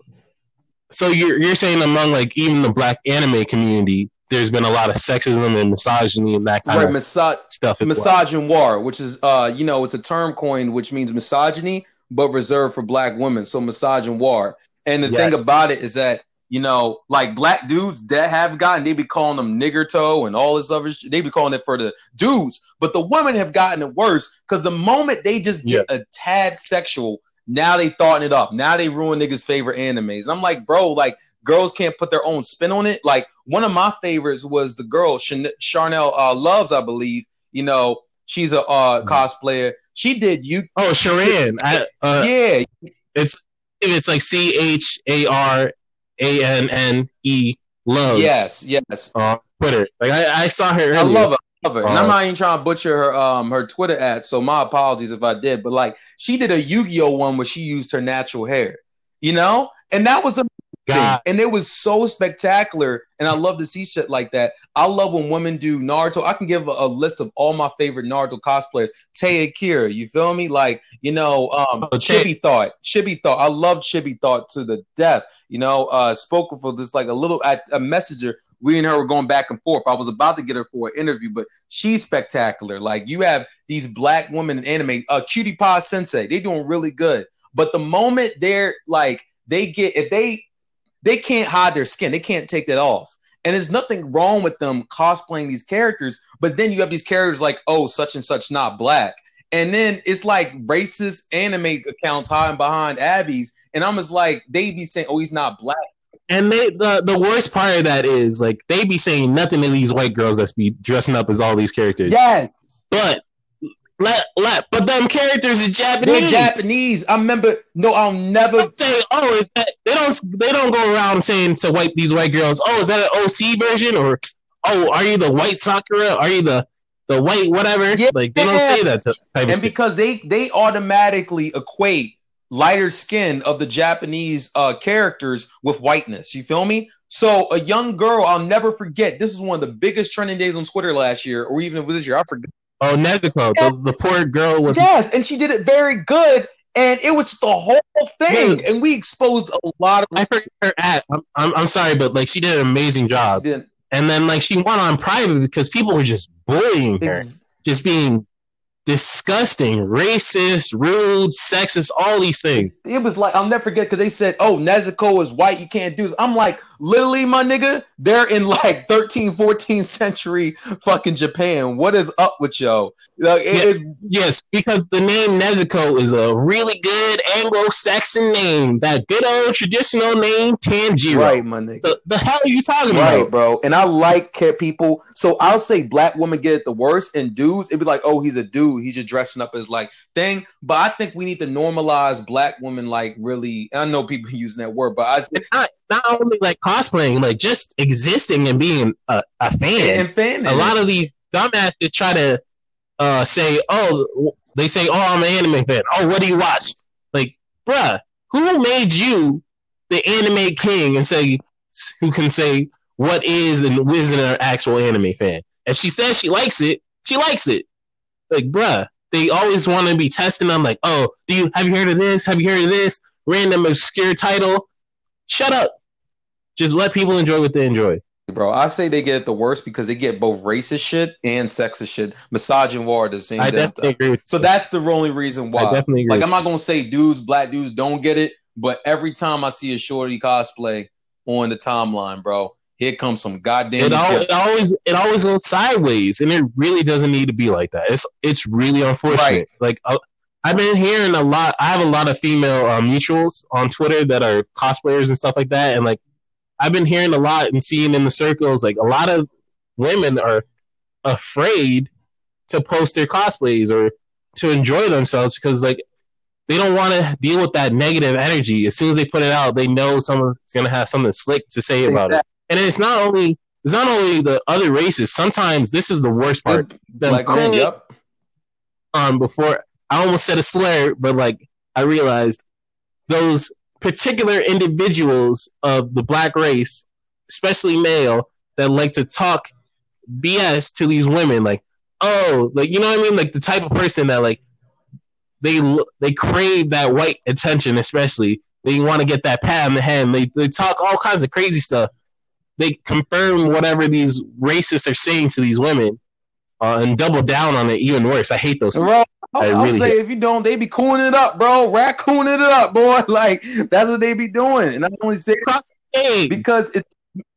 so you're you're saying among like even the black anime community, there's been a lot of sexism and misogyny and that kind right, of miso- stuff. Misogynoir, well. which is uh, you know, it's a term coined which means misogyny, but reserved for black women. So misogynoir. And the yes. thing about it is that you know, like black dudes that have gotten, they be calling them nigger toe and all this other shit. They be calling it for the dudes, but the women have gotten it worse because the moment they just get yeah. a tad sexual, now they thoughting it up. Now they ruin niggas' favorite animes. I'm like, bro, like girls can't put their own spin on it. Like one of my favorites was the girl Charnel uh, Loves, I believe. You know, she's a uh, mm-hmm. cosplayer. She did you. Oh, Sharon. I, uh, yeah, it's it's like C H A R a N N E loves. Yes, yes. On Twitter. Like I, I saw her. Earlier. I love her. Love her. and I'm uh, not even trying to butcher her um her Twitter ad, so my apologies if I did. But like she did a Yu-Gi-Oh one where she used her natural hair, you know, and that was a God. And it was so spectacular. And I love to see shit like that. I love when women do Naruto. I can give a, a list of all my favorite Naruto cosplayers. Taya Kira, you feel me? Like, you know, um, oh, Chibi Thought. Chibi Thought. I love Chibi Thought to the death. You know, uh, spoken for this like a little a messenger. We and her were going back and forth. I was about to get her for an interview, but she's spectacular. Like you have these black women in anime, uh, Cutie Pie Sensei, they're doing really good. But the moment they're like, they get if they they can't hide their skin. They can't take that off. And there's nothing wrong with them cosplaying these characters, but then you have these characters like, oh, such and such not black. And then it's like racist anime accounts hiding behind Abby's. And I'm just like, they be saying, oh, he's not black. And they the, the worst part of that is like they be saying nothing to these white girls that's be dressing up as all these characters. Yeah. But let, let, but them characters are They're Japanese. Japanese. I remember. No, I'll never. Say, oh, is that, they don't they don't go around saying to white these white girls, oh, is that an OC version or oh, are you the white Sakura? Are you the the white whatever? Yeah. Like they don't say that type of And because they they automatically equate lighter skin of the Japanese uh, characters with whiteness. You feel me? So a young girl, I'll never forget. This is one of the biggest trending days on Twitter last year, or even if it was this year. I forget. Oh, Nezuko, the, the poor girl was Yes, and she did it very good, and it was the whole thing. And we exposed a lot of. I forget her at. I'm, I'm I'm sorry, but like she did an amazing job. And then like she went on private because people were just bullying her, ex- just being disgusting, racist, rude, sexist, all these things. it was like I'll never forget because they said, "Oh, Nezuko is white. You can't do this." I'm like, literally, my nigga, they're in like 13, 14th century fucking Japan. What is up with yo? Like, Yeah. Yes, because the name Nezuko is a really good Anglo-Saxon name. That good old traditional name, Tanjiro. right, my nigga. The, the hell are you talking Right, about? bro. And I like care people. So I'll say black women get it the worst, and dudes, it'd be like, oh, he's a dude. He's just dressing up as like thing. But I think we need to normalize black women, like really. I know people [laughs] using that word, but I It's not not only like cosplaying, like just existing and being a, a fan. and fan a lot of these dumbasses try to uh, say, "Oh, they say, oh, I'm an anime fan. Oh, what do you watch?" Like, bruh, who made you the anime king and say who can say what is and isn't an actual anime fan? If she says she likes it, she likes it. Like, bruh, they always want to be testing I'm Like, oh, do you have you heard of this? Have you heard of this random obscure title? Shut up. Just let people enjoy what they enjoy. bro. I say they get it the worst because they get both racist shit and sexist shit, misogynoir at the same I definitely time. agree with So that's the only reason I why. definitely agree. Like I'm not gonna say dudes, black dudes don't get it, but every time I see a shorty cosplay on the timeline, bro, here comes some goddamn. it, al- it always it always goes sideways, and it really doesn't need to be like that. It's it's really unfortunate. Right. Like uh, I've been hearing a lot. I have a lot of female uh, mutuals on Twitter that are cosplayers and stuff like that, and like I've been hearing a lot and seeing in the circles like a lot of women are afraid to post their cosplays or to enjoy themselves because like they don't want to deal with that negative energy. As soon as they put it out, they know someone's gonna have something slick to say about it. And it's not only it's not only the other races. Sometimes this is the worst part. Them Black man, yep. um before I almost said a slur, but like I realized those particular individuals of the black race, especially male, that like to talk BS to these women, like, oh, like you know what I mean, like the type of person that like they they crave that white attention, especially they want to get that pat on the head. They they talk all kinds of crazy stuff. They confirm whatever these racists are saying to these women, uh, and double down on it even worse. I hate those. Bro, I I'll, I'll really say if you don't, they be cooning it up, bro. Raccooning it up, [laughs] boy. Like that's what they be doing. And I only say Hey, because it's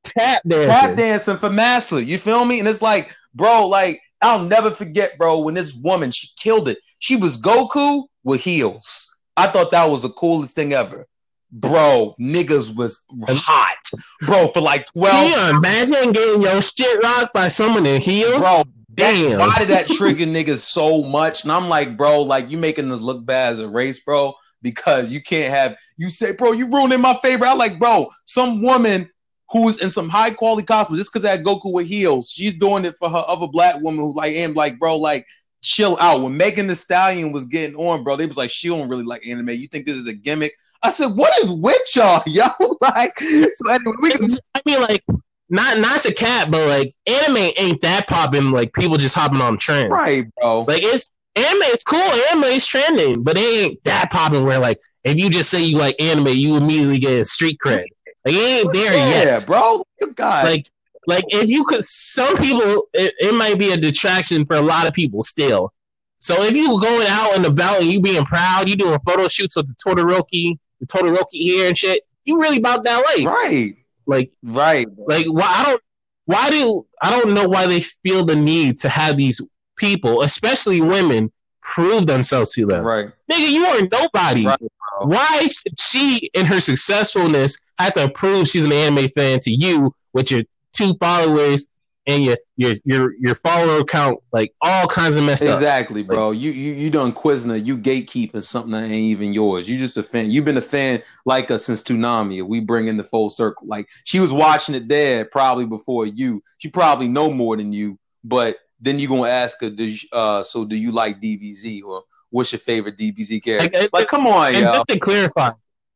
tap dancing. tap dancing for massa. You feel me? And it's like, bro, like I'll never forget, bro, when this woman she killed it. She was Goku with heels. I thought that was the coolest thing ever. Bro, niggas was hot, bro, for like 12 Can you imagine getting your shit rocked by someone in heels? Bro, Damn. why did that [laughs] trigger niggas so much? And I'm like, bro, like you making this look bad as a race, bro, because you can't have you say, bro, you ruining my favorite. I like, bro, some woman who's in some high quality costume just because that Goku with heels, she's doing it for her other black woman who like am like, bro, like chill out. When Megan Thee Stallion was getting on, bro, they was like, she don't really like anime. You think this is a gimmick? I said, what is with y'all, [laughs] yo? [laughs] Like, so anyway, we can I mean, like, not not to cap, but like, anime ain't that popping. Like, people just hopping on trends. right, bro. Like, it's anime. It's cool. Anime is trending, but it ain't that popping. Where like, if you just say you like anime, you immediately get street cred. Like, it ain't there yeah, yet. bro. Like, like if you could, some people, it, it might be a detraction for a lot of people still. So if you going out and about and you being proud, you doing photo shoots with the Todoroki, the Todoroki hair and shit, you really about that life. right, Like, right. like why I don't, why do I don't know why they feel the need to have these people, especially women, prove themselves to them. Right. Nigga, you are nobody. Right, Why should she, in her successfulness, have to prove she's an anime fan to you with your two followers and your your your your follower count like all kinds of messed up. Exactly, bro. You you you done Quizna, you gatekeeping something that ain't even yours. You just a fan. You've been a fan like us since Toonami. We bring in the full circle. Like she was watching it there probably before you. She probably know more than you, but then you gonna ask her, you, uh, so do you like DBZ or what's your favorite DBZ character? Like, like come on, And just to clarify,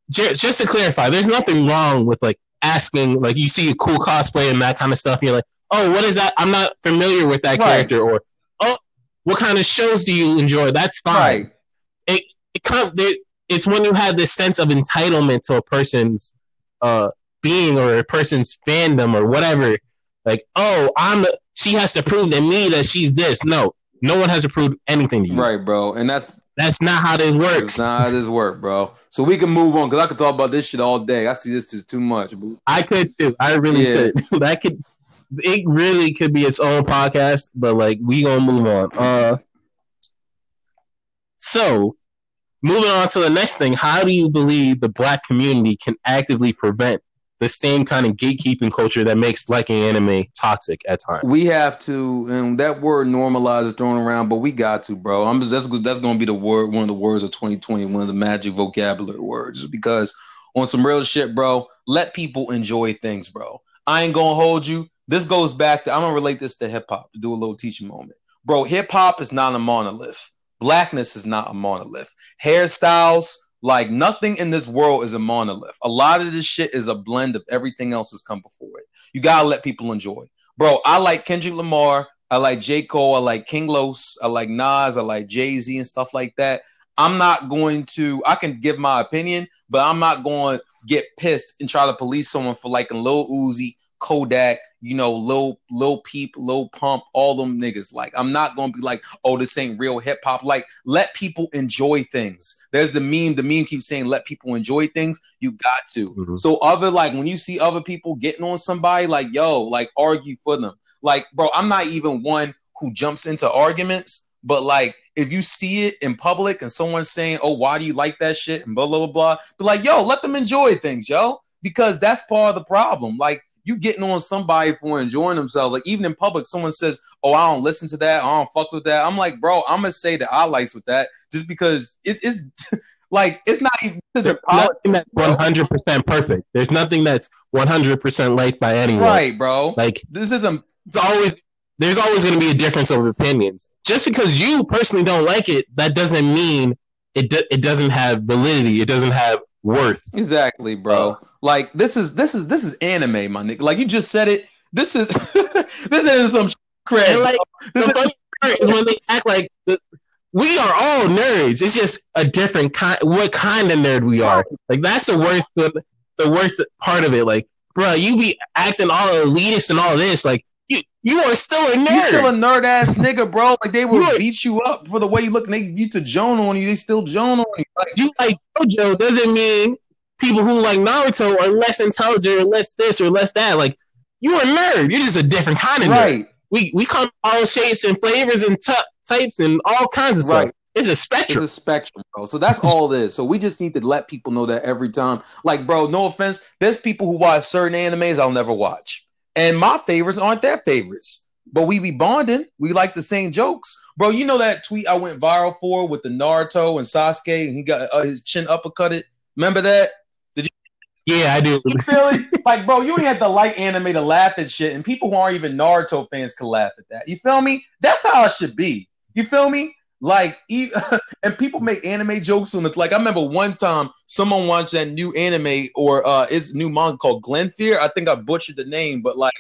just to clarify, there's nothing wrong with like asking, like you see a cool cosplay and that kind of stuff. And you're like, oh, what is that? I'm not familiar with that Right. character, or oh, what kind of shows do you enjoy? That's fine. Right. It come, there, it's when you have this sense of entitlement to a person's uh, being or a person's fandom or whatever. Like, oh, I'm. She has to prove to me that she's this. No, no one has to prove anything to you. Right, bro. And that's That's not how this works. that's not how this work, bro. So we can move on because I could talk about this shit all day. I see this is too much. Bro. I could too. I really Yeah. could. [laughs] that could. It really could be its own podcast, but like we gonna move on. Uh, so moving on to the next thing. How do you believe the black community can actively prevent the same kind of gatekeeping culture that makes liking anime toxic at times? We have to, and that word normalize is thrown around, but we got to, bro. I'm just, that's that's gonna be the word, one of the words of 2020, one of the magic vocabulary words, because on some real shit, bro. Let people enjoy things, bro. I ain't gonna hold you. This goes back to I'm gonna relate this to hip hop to do a little teaching moment, bro. Hip hop is not a monolith. Blackness is not a monolith. Hairstyles, like nothing in this world is a monolith. A lot of this shit is a blend of everything else that's come before it. You gotta let people enjoy. Bro, I like Kendrick Lamar. I like J. Cole. I like King Los. I like Nas. I like Jay Z and stuff like that. I'm not going to, I can give my opinion, but I'm not going to get pissed and try to police someone for liking Lil Uzi, Kodak, you know, Lil, Lil Peep, Lil Pump, all them niggas. Like, I'm not going to be like, oh, this ain't real hip hop. Like, let people enjoy things. There's the meme. The meme keeps saying, let people enjoy things. You got to. Mhm. So other like when you see other people getting on somebody, like yo, like argue for them. Like, bro, I'm not even one who jumps into arguments, but like if you see it in public and someone's saying, "Oh, why do you like that shit?" and blah blah blah blah, be like, yo, let them enjoy things, yo, because that's part of the problem. Like you getting on somebody for enjoying themselves. Like even in public, someone says, "Oh, I don't listen to that. I don't fuck with that." I'm like, bro, I'm gonna say that I likes with that just because it, it's [laughs] like it's not even this is There's nothing that's 100 percent perfect. There's nothing that's 100 percent liked by anyone. right, bro. Like This isn't it's always there's always going to be a difference of opinions. Just because you personally don't like it, that doesn't mean it do, it doesn't have validity. It doesn't have worth. Exactly, bro. like this is this is this is anime, my nigga. Like you just said it. This is [laughs] this is some cred. And like This the is- funny part is when they act like the, we are all nerds. It's just a different kind. What kind of nerd we are? Like that's the worst. The, the worst part of it. Like, bro, you be acting all elitist and all this. Like, you you are still a nerd. you still a nerd ass nigga, bro. Like they will beat you up for the way you look. And they used to Joan on you. They still Joan on you. Like, you like JoJo doesn't mean people who like Naruto are less intelligent or less this or less that. Like you're a nerd. You're just a different kind of nerd. right, We we come all shapes and flavors and t- types and all kinds of stuff. It's a spectrum. It's a spectrum, bro. So that's all it is. So we just need to let people know that every time. Like, bro, no offense. There's people who watch certain animes I'll never watch. And my favorites aren't their favorites. But we be bonding. We like the same jokes. Bro, you know that tweet I went viral for with the Naruto and Sasuke and he got uh, his chin uppercutted? Remember that? Did you? yeah, I do. You feel it? [laughs] Like, bro, you ain't have to like anime to laugh at shit, and people who aren't even Naruto fans can laugh at that. You feel me? That's how it should be. You feel me? Like, e- [laughs] and people make anime jokes on it. Like, I remember one time someone watched that new anime or uh, it's new manga called Glenfear. I think I butchered the name, but like,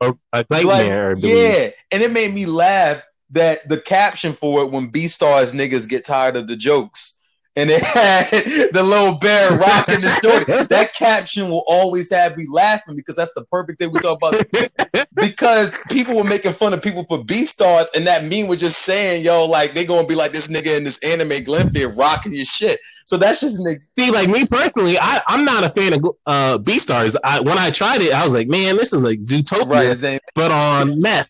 a like, nightmare. I believe. yeah, and it made me laugh that the caption for it when Beastars niggas get tired of the jokes. And it had [laughs] the little bear rocking the shorty. That caption will always have me laughing because that's the perfect thing we talk about. [laughs] Because people were making fun of people for Beastars, and that meme was just saying, "Yo, like they gonna be like this nigga in this anime Glenfield rocking your shit." So that's just an ex- See, like me personally, I, I'm not a fan of uh, Beastars. I, when I tried it, I was like, man, this is like Zootopia, right. but on meth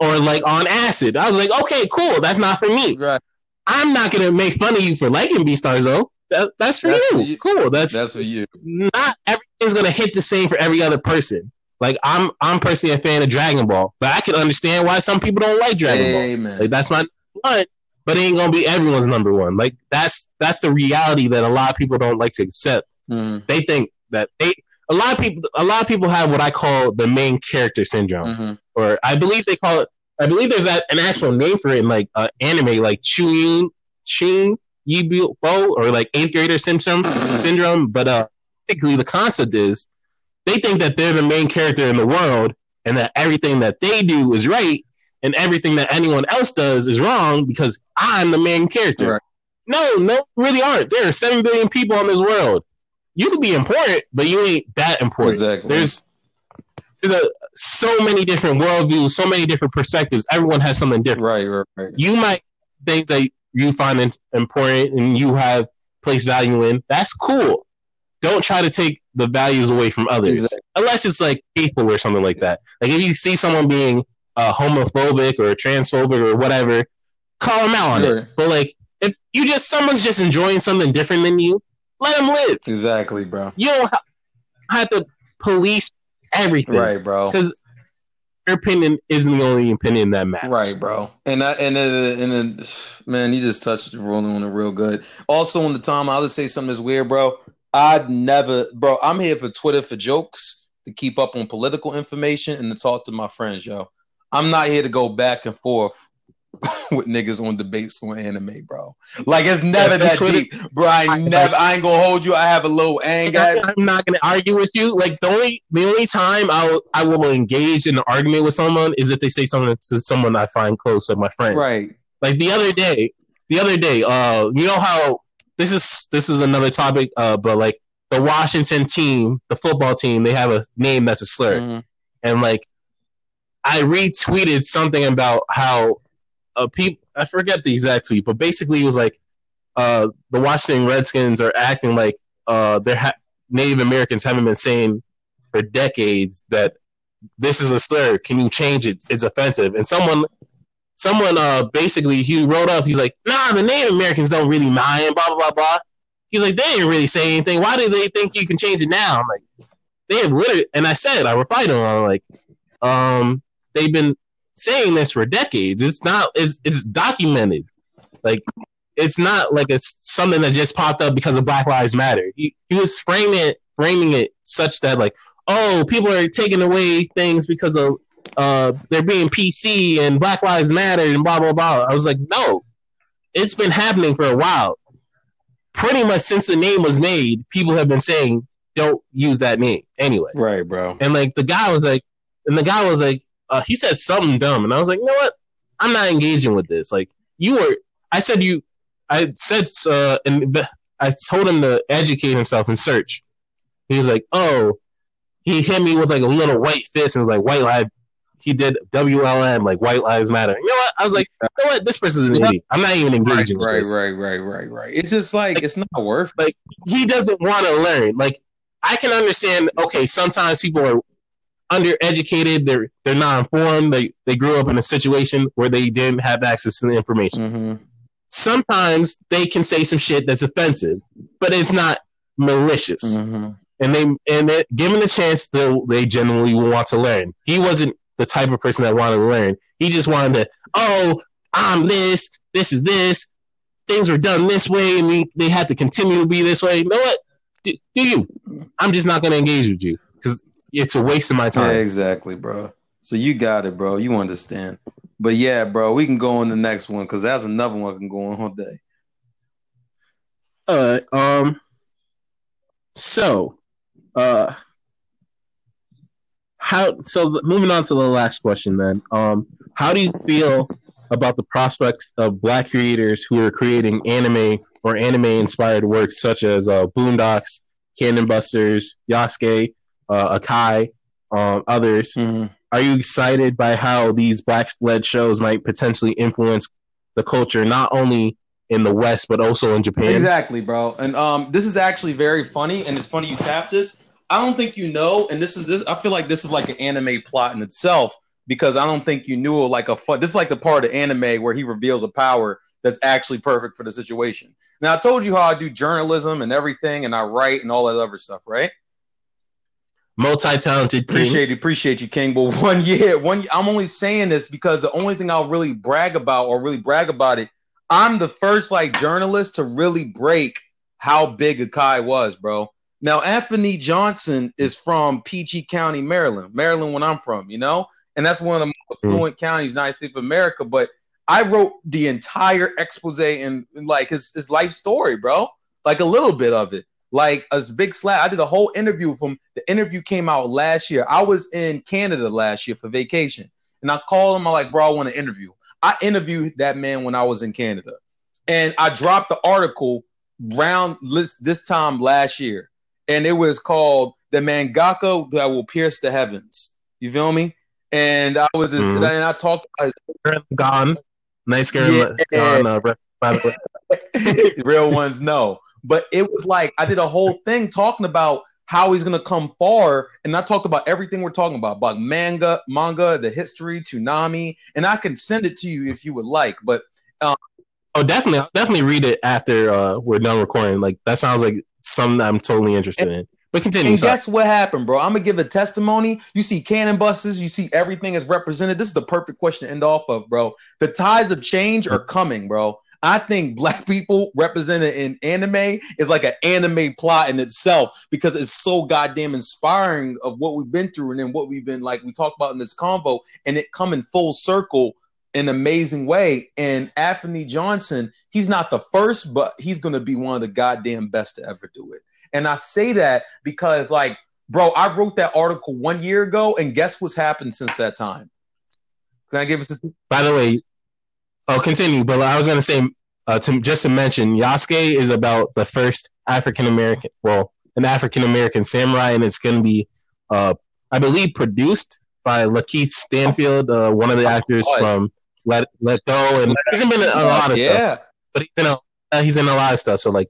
or like on acid. I was like, okay, cool. That's not for me. Right. I'm not gonna make fun of you for liking Beastars though. That, that's for That's you. for you. Cool. That's, That's for you. not everything's gonna hit the same for every other person. Like I'm I'm personally a fan of Dragon Ball, but I can understand why some people don't like Dragon Amen. Ball. Like that's my one, but it ain't gonna be everyone's number one. Like that's that's the reality that a lot of people don't like to accept. Mhm, They think that they a lot of people a lot of people have what I call the main character syndrome, mhm. or I believe they call it. I believe there's a, an actual name for it in like uh, anime, like Chuyin Chun Yibo, or like eighth grader syndrome. syndrome. But uh, basically, the concept is they think that they're the main character in the world, and that everything that they do is right, and everything that anyone else does is wrong because I'm the main character. Right. No, no, really aren't. There are seven billion people on this world. You could be important, but you ain't that important. Exactly. There's there's a, so many different worldviews, so many different perspectives. Everyone has something different. Right, right, right. You might things that you find in- important and you have place value in. That's cool. Don't try to take the values away from others, Exactly. unless it's like hateful or something like that. Like if you see someone being uh, homophobic or transphobic or whatever, call them out on Sure. it. But like if you just someone's just enjoying something different than you, let them live. Exactly, bro. You don't have to police everything Right, bro. because your opinion isn't the only opinion that matters. Right, bro. And I, and then, and then, man, you just touched rolling on it real good. Also, on the time, I'll just say something that's weird, bro. I'd never, bro. I'm here for Twitter for jokes, to keep up on political information, and to talk to my friends, yo. I'm not here to go back and forth [laughs] with niggas on debates on anime, bro. Like it's never That's that Twitter- deep, bro. I never. I ain't gonna hold you. I have a little anger. I'm not going to argue with you. Like the only the only time I will I will engage in an argument with someone is if they say something to someone I find close, like my friends. Right. Like the other day, the other day, uh, you know how this is this is another topic, uh, but like the Washington team, the football team, they have a name that's a slur, Mhm. and like I retweeted something about how uh people I forget the exact tweet, but basically it was like uh the Washington Redskins are acting like uh their ha- Native Americans haven't been saying for decades that this is a slur. Can you change it? It's offensive. And someone someone uh basically he wrote up, he's like, nah, the Native Americans don't really mind, blah blah blah blah. He's like, they didn't really say anything. Why do they think you can change it now? I'm like, they have literally and I said, I replied to him, I'm like, um, they've been saying this for decades. It's not it's it's documented. Like it's not like it's something that just popped up because of Black Lives Matter. He, he was framing it framing it such that like, oh, people are taking away things because of uh they're being PC and Black Lives Matter and blah blah blah. I was like, no, it's been happening for a while. Pretty much since the name was made, people have been saying don't use that name anyway. Right, bro. And like the guy was like, and the guy was like, uh, he said something dumb, and I was like, you know what? I'm not engaging with this. Like you were, I said you, I said, uh, and I told him to educate himself and search. He was like, oh, he hit me with like a little white fist and was like, white lives. He did WLM, like White Lives Matter. You know what? I was like, you know what? This person's an idiot. I'm not even engaging with right, this. right, right, right, right. It's just like it's not worth. Like he doesn't want to learn. Like I can understand. Okay, sometimes people are undereducated. They're they're not informed. They they grew up in a situation where they didn't have access to the information. Mm-hmm. Sometimes they can say some shit that's offensive, but it's not malicious. Mm-hmm. And they and it, given the chance, they they genuinely want to learn. He wasn't the type of person that wanted to learn. He just wanted to. Oh, I'm this. This is this. Things were done this way, and they, they had to continue to be this way. You know what? Do, do you? I'm just not going to engage with you because it's a waste of my Yeah, time. exactly, bro. So you got it, bro. You understand. But yeah, bro, we can go on the next one because that's another one can go on all day. Uh, um. So, uh, how? So moving on to the last question, then. Um, how do you feel about the prospect of black creators who are creating anime or anime-inspired works such as uh, Boondocks, Cannon Busters, Yasuke, uh, Akai, um, others? Are you excited by how these black-led shows might potentially influence the culture not only in the West but also in Japan? Exactly, bro. And um, this is actually very funny, and it's funny you tap this. I don't think you know, and this is this. I feel like this is like an anime plot in itself because I don't think you knew like a fun. This is like the part of anime where he reveals a power that's actually perfect for the situation. Now I told you how I do journalism and everything, and I write and all that other stuff, right? Multi-talented. King. Appreciate it, appreciate you, King. But [laughs] one year, one I'm only saying this because the only thing I'll really brag about or really brag about it, I'm the first like journalist to really break how big a Akai was, bro. Now, Anthony Johnson is from PG County, Maryland, Maryland, when I'm from, you know, and that's one of the most affluent mm-hmm. counties, United States of America. But I wrote the entire expose and like his, his life story, bro, like a little bit of it, like a big slap. I did a whole interview from the interview came out last year. I was in Canada last year for vacation, and I called him. I'm like, bro, I want to interview. I interviewed that man when I was in Canada, and I dropped the article round list this time last year and it was called the mangaka that will pierce the heavens. You feel me? And I was just, mm-hmm. and I talked about gone, nice girl yeah. gone. Uh, by the way, [laughs] real ones no, but it was like I did a whole thing talking about how he's gonna come far, and I talked about everything we're talking about about manga, manga, the history, Toonami, and I can send it to you if you would like. But um, oh, definitely, definitely read it after uh, we're done recording. Like that sounds like something I'm totally interested and, in. But continue. And sorry. guess what happened, bro? I'm gonna give a testimony. You see cannon buses, you see everything is represented. This is the perfect question to end off of, bro. The tides of change are coming, bro. I think black people represented in anime is like an anime plot in itself because it's so goddamn inspiring of what we've been through and then what we've been like we talked about in this convo and it coming full circle in an amazing way. And Anthony Johnson, he's not the first, but he's to be one of the goddamn best to ever do it. And I say that because, like, bro, I wrote that article one year ago, and guess what's happened since that time? Can I give us? A- By the way, I'll continue, but I was going to say, uh, to just to mention, Yasuke is about the first African American, well, an African American samurai, and it's going to be, uh, I believe, produced by LaKeith Stanfield, uh, one of the actors oh, from let let go, and he's been in a lot of stuff. yeah. stuff. But you know, he's in a lot of stuff. So like,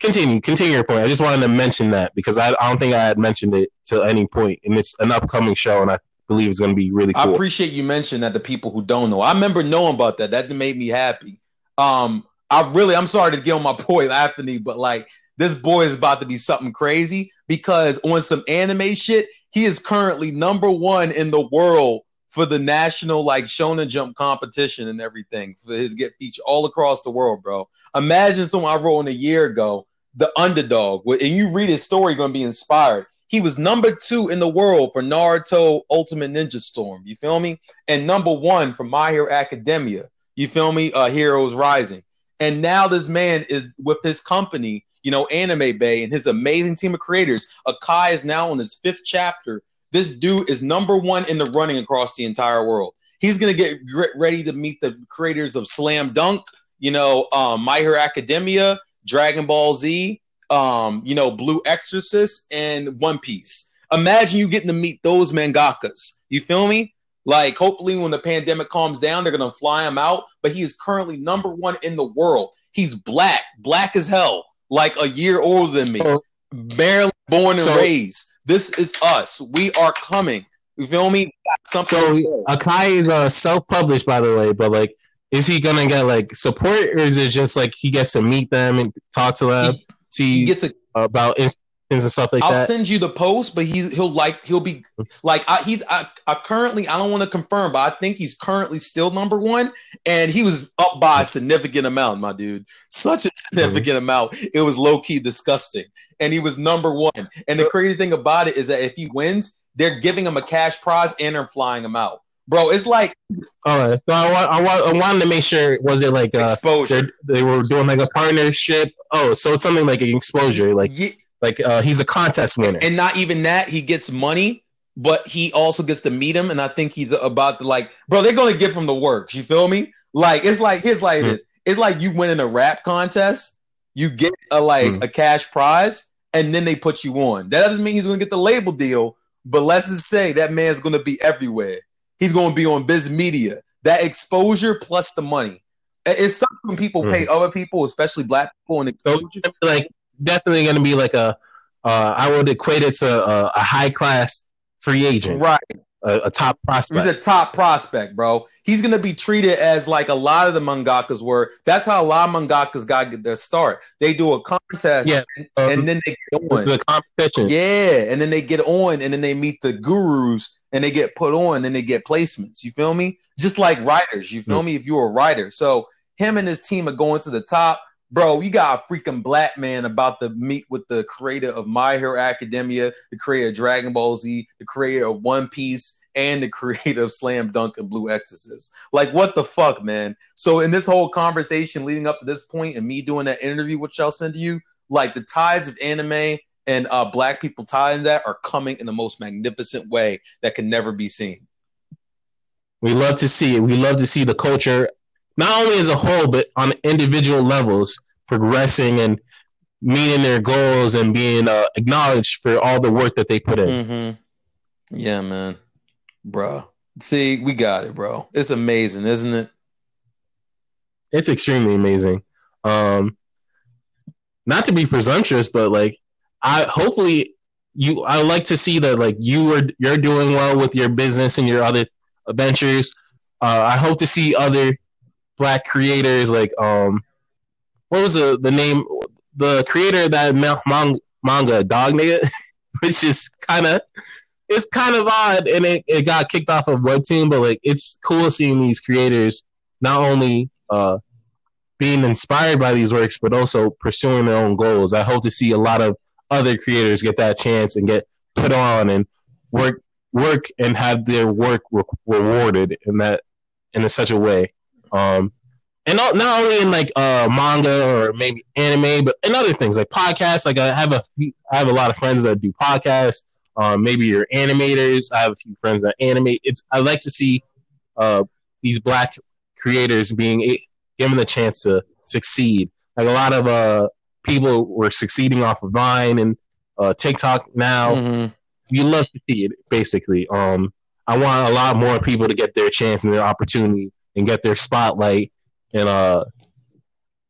continue, continue your point. I just wanted to mention that because I, I don't think I had mentioned it to any point, and it's an upcoming show, and I believe it's going to be really cool. I appreciate you mentioning that. The people who don't know, I remember knowing about that. That made me happy. Um, I really, I'm sorry to get on my [laughs] boy Anthony, but like this boy is about to be something crazy because on some anime shit, he is currently number one in the world for the national like Shonen Jump competition and everything for his get feature all across the world, bro. Imagine someone I wrote in a year ago, the underdog, and you read his story, you're gonna be inspired. He was number two in the world for Naruto Ultimate Ninja Storm. You feel me? And number one for My Hero Academia. You feel me? Uh, Heroes Rising. And now this man is with his company, you know, Anime Bay, and his amazing team of creators. Akai is now in his fifth chapter this dude is number one in the running across the entire world. He's gonna get ready to meet the creators of Slam Dunk, you know, um, My Hero Academia, Dragon Ball Z, um, you know, Blue Exorcist, and One Piece. Imagine you getting to meet those mangakas. You feel me? Like, hopefully, when the pandemic calms down, they're gonna fly him out. But he is currently number one in the world. He's black, black as hell, like a year older than me, barely born and so, raised. This is us. We are coming. You feel me? Something so Akai is uh, self-published, by the way, but like, is he gonna get like support, or is it just like he gets to meet them and talk to them, he, see he gets a, about and stuff like I'll that? I'll send you the post, but he's he'll like he'll be like I, he's I, I currently I don't want to confirm, but I think he's currently still number one, and he was up by a significant amount, my dude. Such a significant mm-hmm. amount. It was low key disgusting, and he was number one. And the crazy thing about it is that if he wins, they're giving him a cash prize and they're flying him out. Bro, it's like all right. So I want, I want, I wanted to make sure was it like uh, exposure? They were doing like a partnership. Oh, so it's something like an exposure, like yeah like uh, he's a contest winner, and not even that he gets money, but he also gets to meet him. And I think he's about to like, bro, they're gonna give him the works. You feel me? Like it's like here's like mm-hmm. this. It's like you win in a rap contest, you get a like mm-hmm. a cash prize, and then they put you on. That doesn't mean he's gonna get the label deal, but let's just say that man's gonna be everywhere. He's gonna be on Viz Media. That exposure plus the money. It's something when people mm-hmm. pay other people, especially black people, and exposure. Like definitely going to be like a. Uh, I would equate it to a, a high class free agent, right? a, a top prospect. He's a top prospect, bro. He's gonna be treated as like a lot of the mangakas were. That's how a lot of mangakas got their start. They do a contest, Yeah, um, and then they get on. the competition. Yeah, and then they get on, and then they meet the gurus, and they get put on, and they get placements. You feel me? Just like writers. You feel mm. me? If you're a writer, so him and his team are going to the top. Bro, you got a freaking black man about to meet with the creator of My Hero Academia, the creator of Dragon Ball Z, the creator of One Piece, and the [laughs] creator of Slam Dunk and Blue Exorcist. Like, what the fuck, man? So, in this whole conversation leading up to this point, and me doing that interview, which I'll send to you, like the ties of anime and uh, black people tied in that are coming in the most magnificent way that can never be seen. We love to see it. We love to see the culture, not only as a whole, but on individual levels, progressing and meeting their goals and being uh, acknowledged for all the work that they put in. Mm-hmm. Yeah, man, bro. See, we got it, bro. It's amazing, isn't it? It's extremely amazing. Um, not to be presumptuous, but like, I hopefully you. I like to see that like you are you're doing well with your business and your other ventures. Uh, I hope to see other black creators like um, what was the the name? The creator that manga, manga dog nigga, [laughs] which is kind of it's kind of odd, and it, it got kicked off of webtoon, but like it's cool seeing these creators not only uh being inspired by these works, but also pursuing their own goals. I hope to see a lot of other creators get that chance and get put on and work work and have their work re- rewarded in that in such a way. Um, and not, not only in like uh, manga or maybe anime, but in other things like podcasts. Like I have a I have a lot of friends that do podcasts. Um, maybe you're animators. I have a few friends that animate. It's I like to see uh, these black creators being given the chance to succeed. Like a lot of uh, people were succeeding off of Vine and uh, TikTok now. Mhm. You love to see it, basically. Um, I want a lot more people to get their chance and their opportunity and get their spotlight. And uh,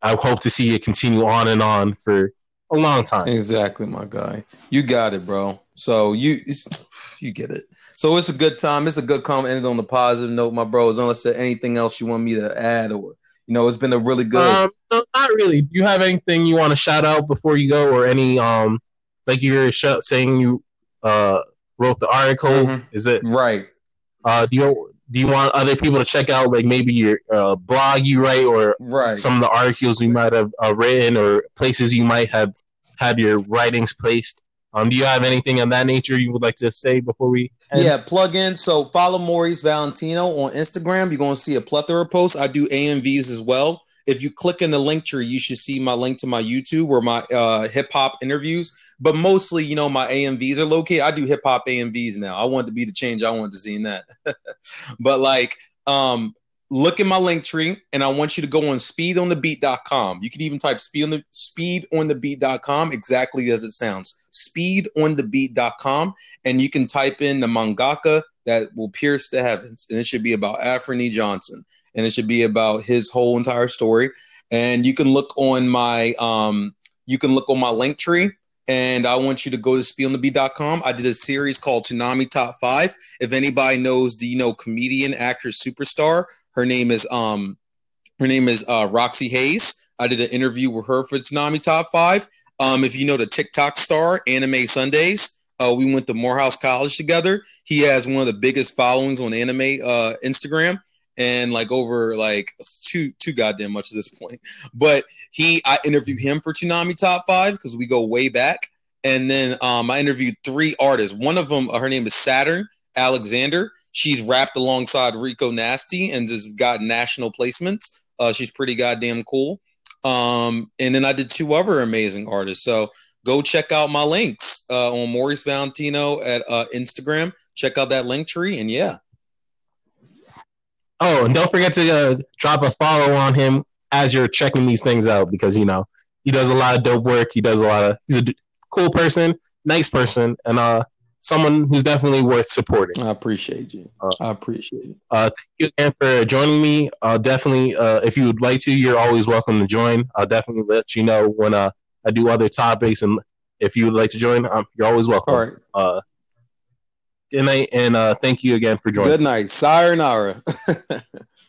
I hope to see it continue on and on for a long time. Exactly, my guy. You got it, bro. So you it's, [sighs] you get it. So it's a good time. It's a good comment. Ended on the positive note, my bros. Unless there's anything else you want me to add, or you know, it's been a really good. Um, no, not really. Do you have anything you want to shout out before you go, or any um, like you were sh- saying you uh wrote the article? Mhm. Is it right. uh do you do you want other people to check out like maybe your uh, blog you write or Right. some of the articles you might have uh, written or places you might have had your writings placed? Um, do you have anything of that nature you would like to say before we? end? Yeah, plug in. So follow Maurice Valentino on Instagram. You're going to see a plethora of posts. I do AMVs as well. If you click in the link tree, you should see my link to my YouTube where my uh, hip hop interviews. But mostly, you know, my AMVs are located. I do hip hop AMVs now. I want to be the change I wanted to see in that. [laughs] but like, um, look in my link tree and I want you to go on speedonthebeat.com. You can even type speed on the speedonthebeat.com exactly as it sounds. Speedonthebeat.com and you can type in the mangaka that will pierce the heavens. And it should be about Afrony Johnson. And it should be about his whole entire story. And you can look on my um you can look on my link tree and I want you to go to speedonthebeat.com. I did a series called Tsunami Top 5. If anybody knows the you know comedian, actress, superstar, her name is um her name is uh Roxy Hayes. I did an interview with her for Tsunami Top 5. Um if you know the TikTok star Anime Sundays, uh we went to Morehouse College together. He has one of the biggest followings on anime uh Instagram and like over like too too goddamn much at this point. But he I interviewed him for Tsunami Top 5 because we go way back. And then um I interviewed three artists. One of them, uh, her name is Saturn Alexander. She's rapped alongside Rico Nasty and just got national placements. Uh, she's pretty goddamn cool. Um, and then I did two other amazing artists. So go check out my links uh, on Maurice Valentino at uh, Instagram. Check out that link tree, and yeah, Oh, and don't forget to uh, drop a follow on him as you're checking these things out because you know he does a lot of dope work. He does a lot of. He's a cool person, nice person, and uh, someone who's definitely worth supporting. I appreciate you. Uh, I appreciate it. Uh, thank you again for joining me. Uh, definitely, uh, if you would like to, you're always welcome to join. I'll definitely let you know when uh, I do other topics, and if you would like to join, um, you're always welcome. All right. Uh, Good night, and uh, thank you again for joining. Good night. Sayonara. [laughs]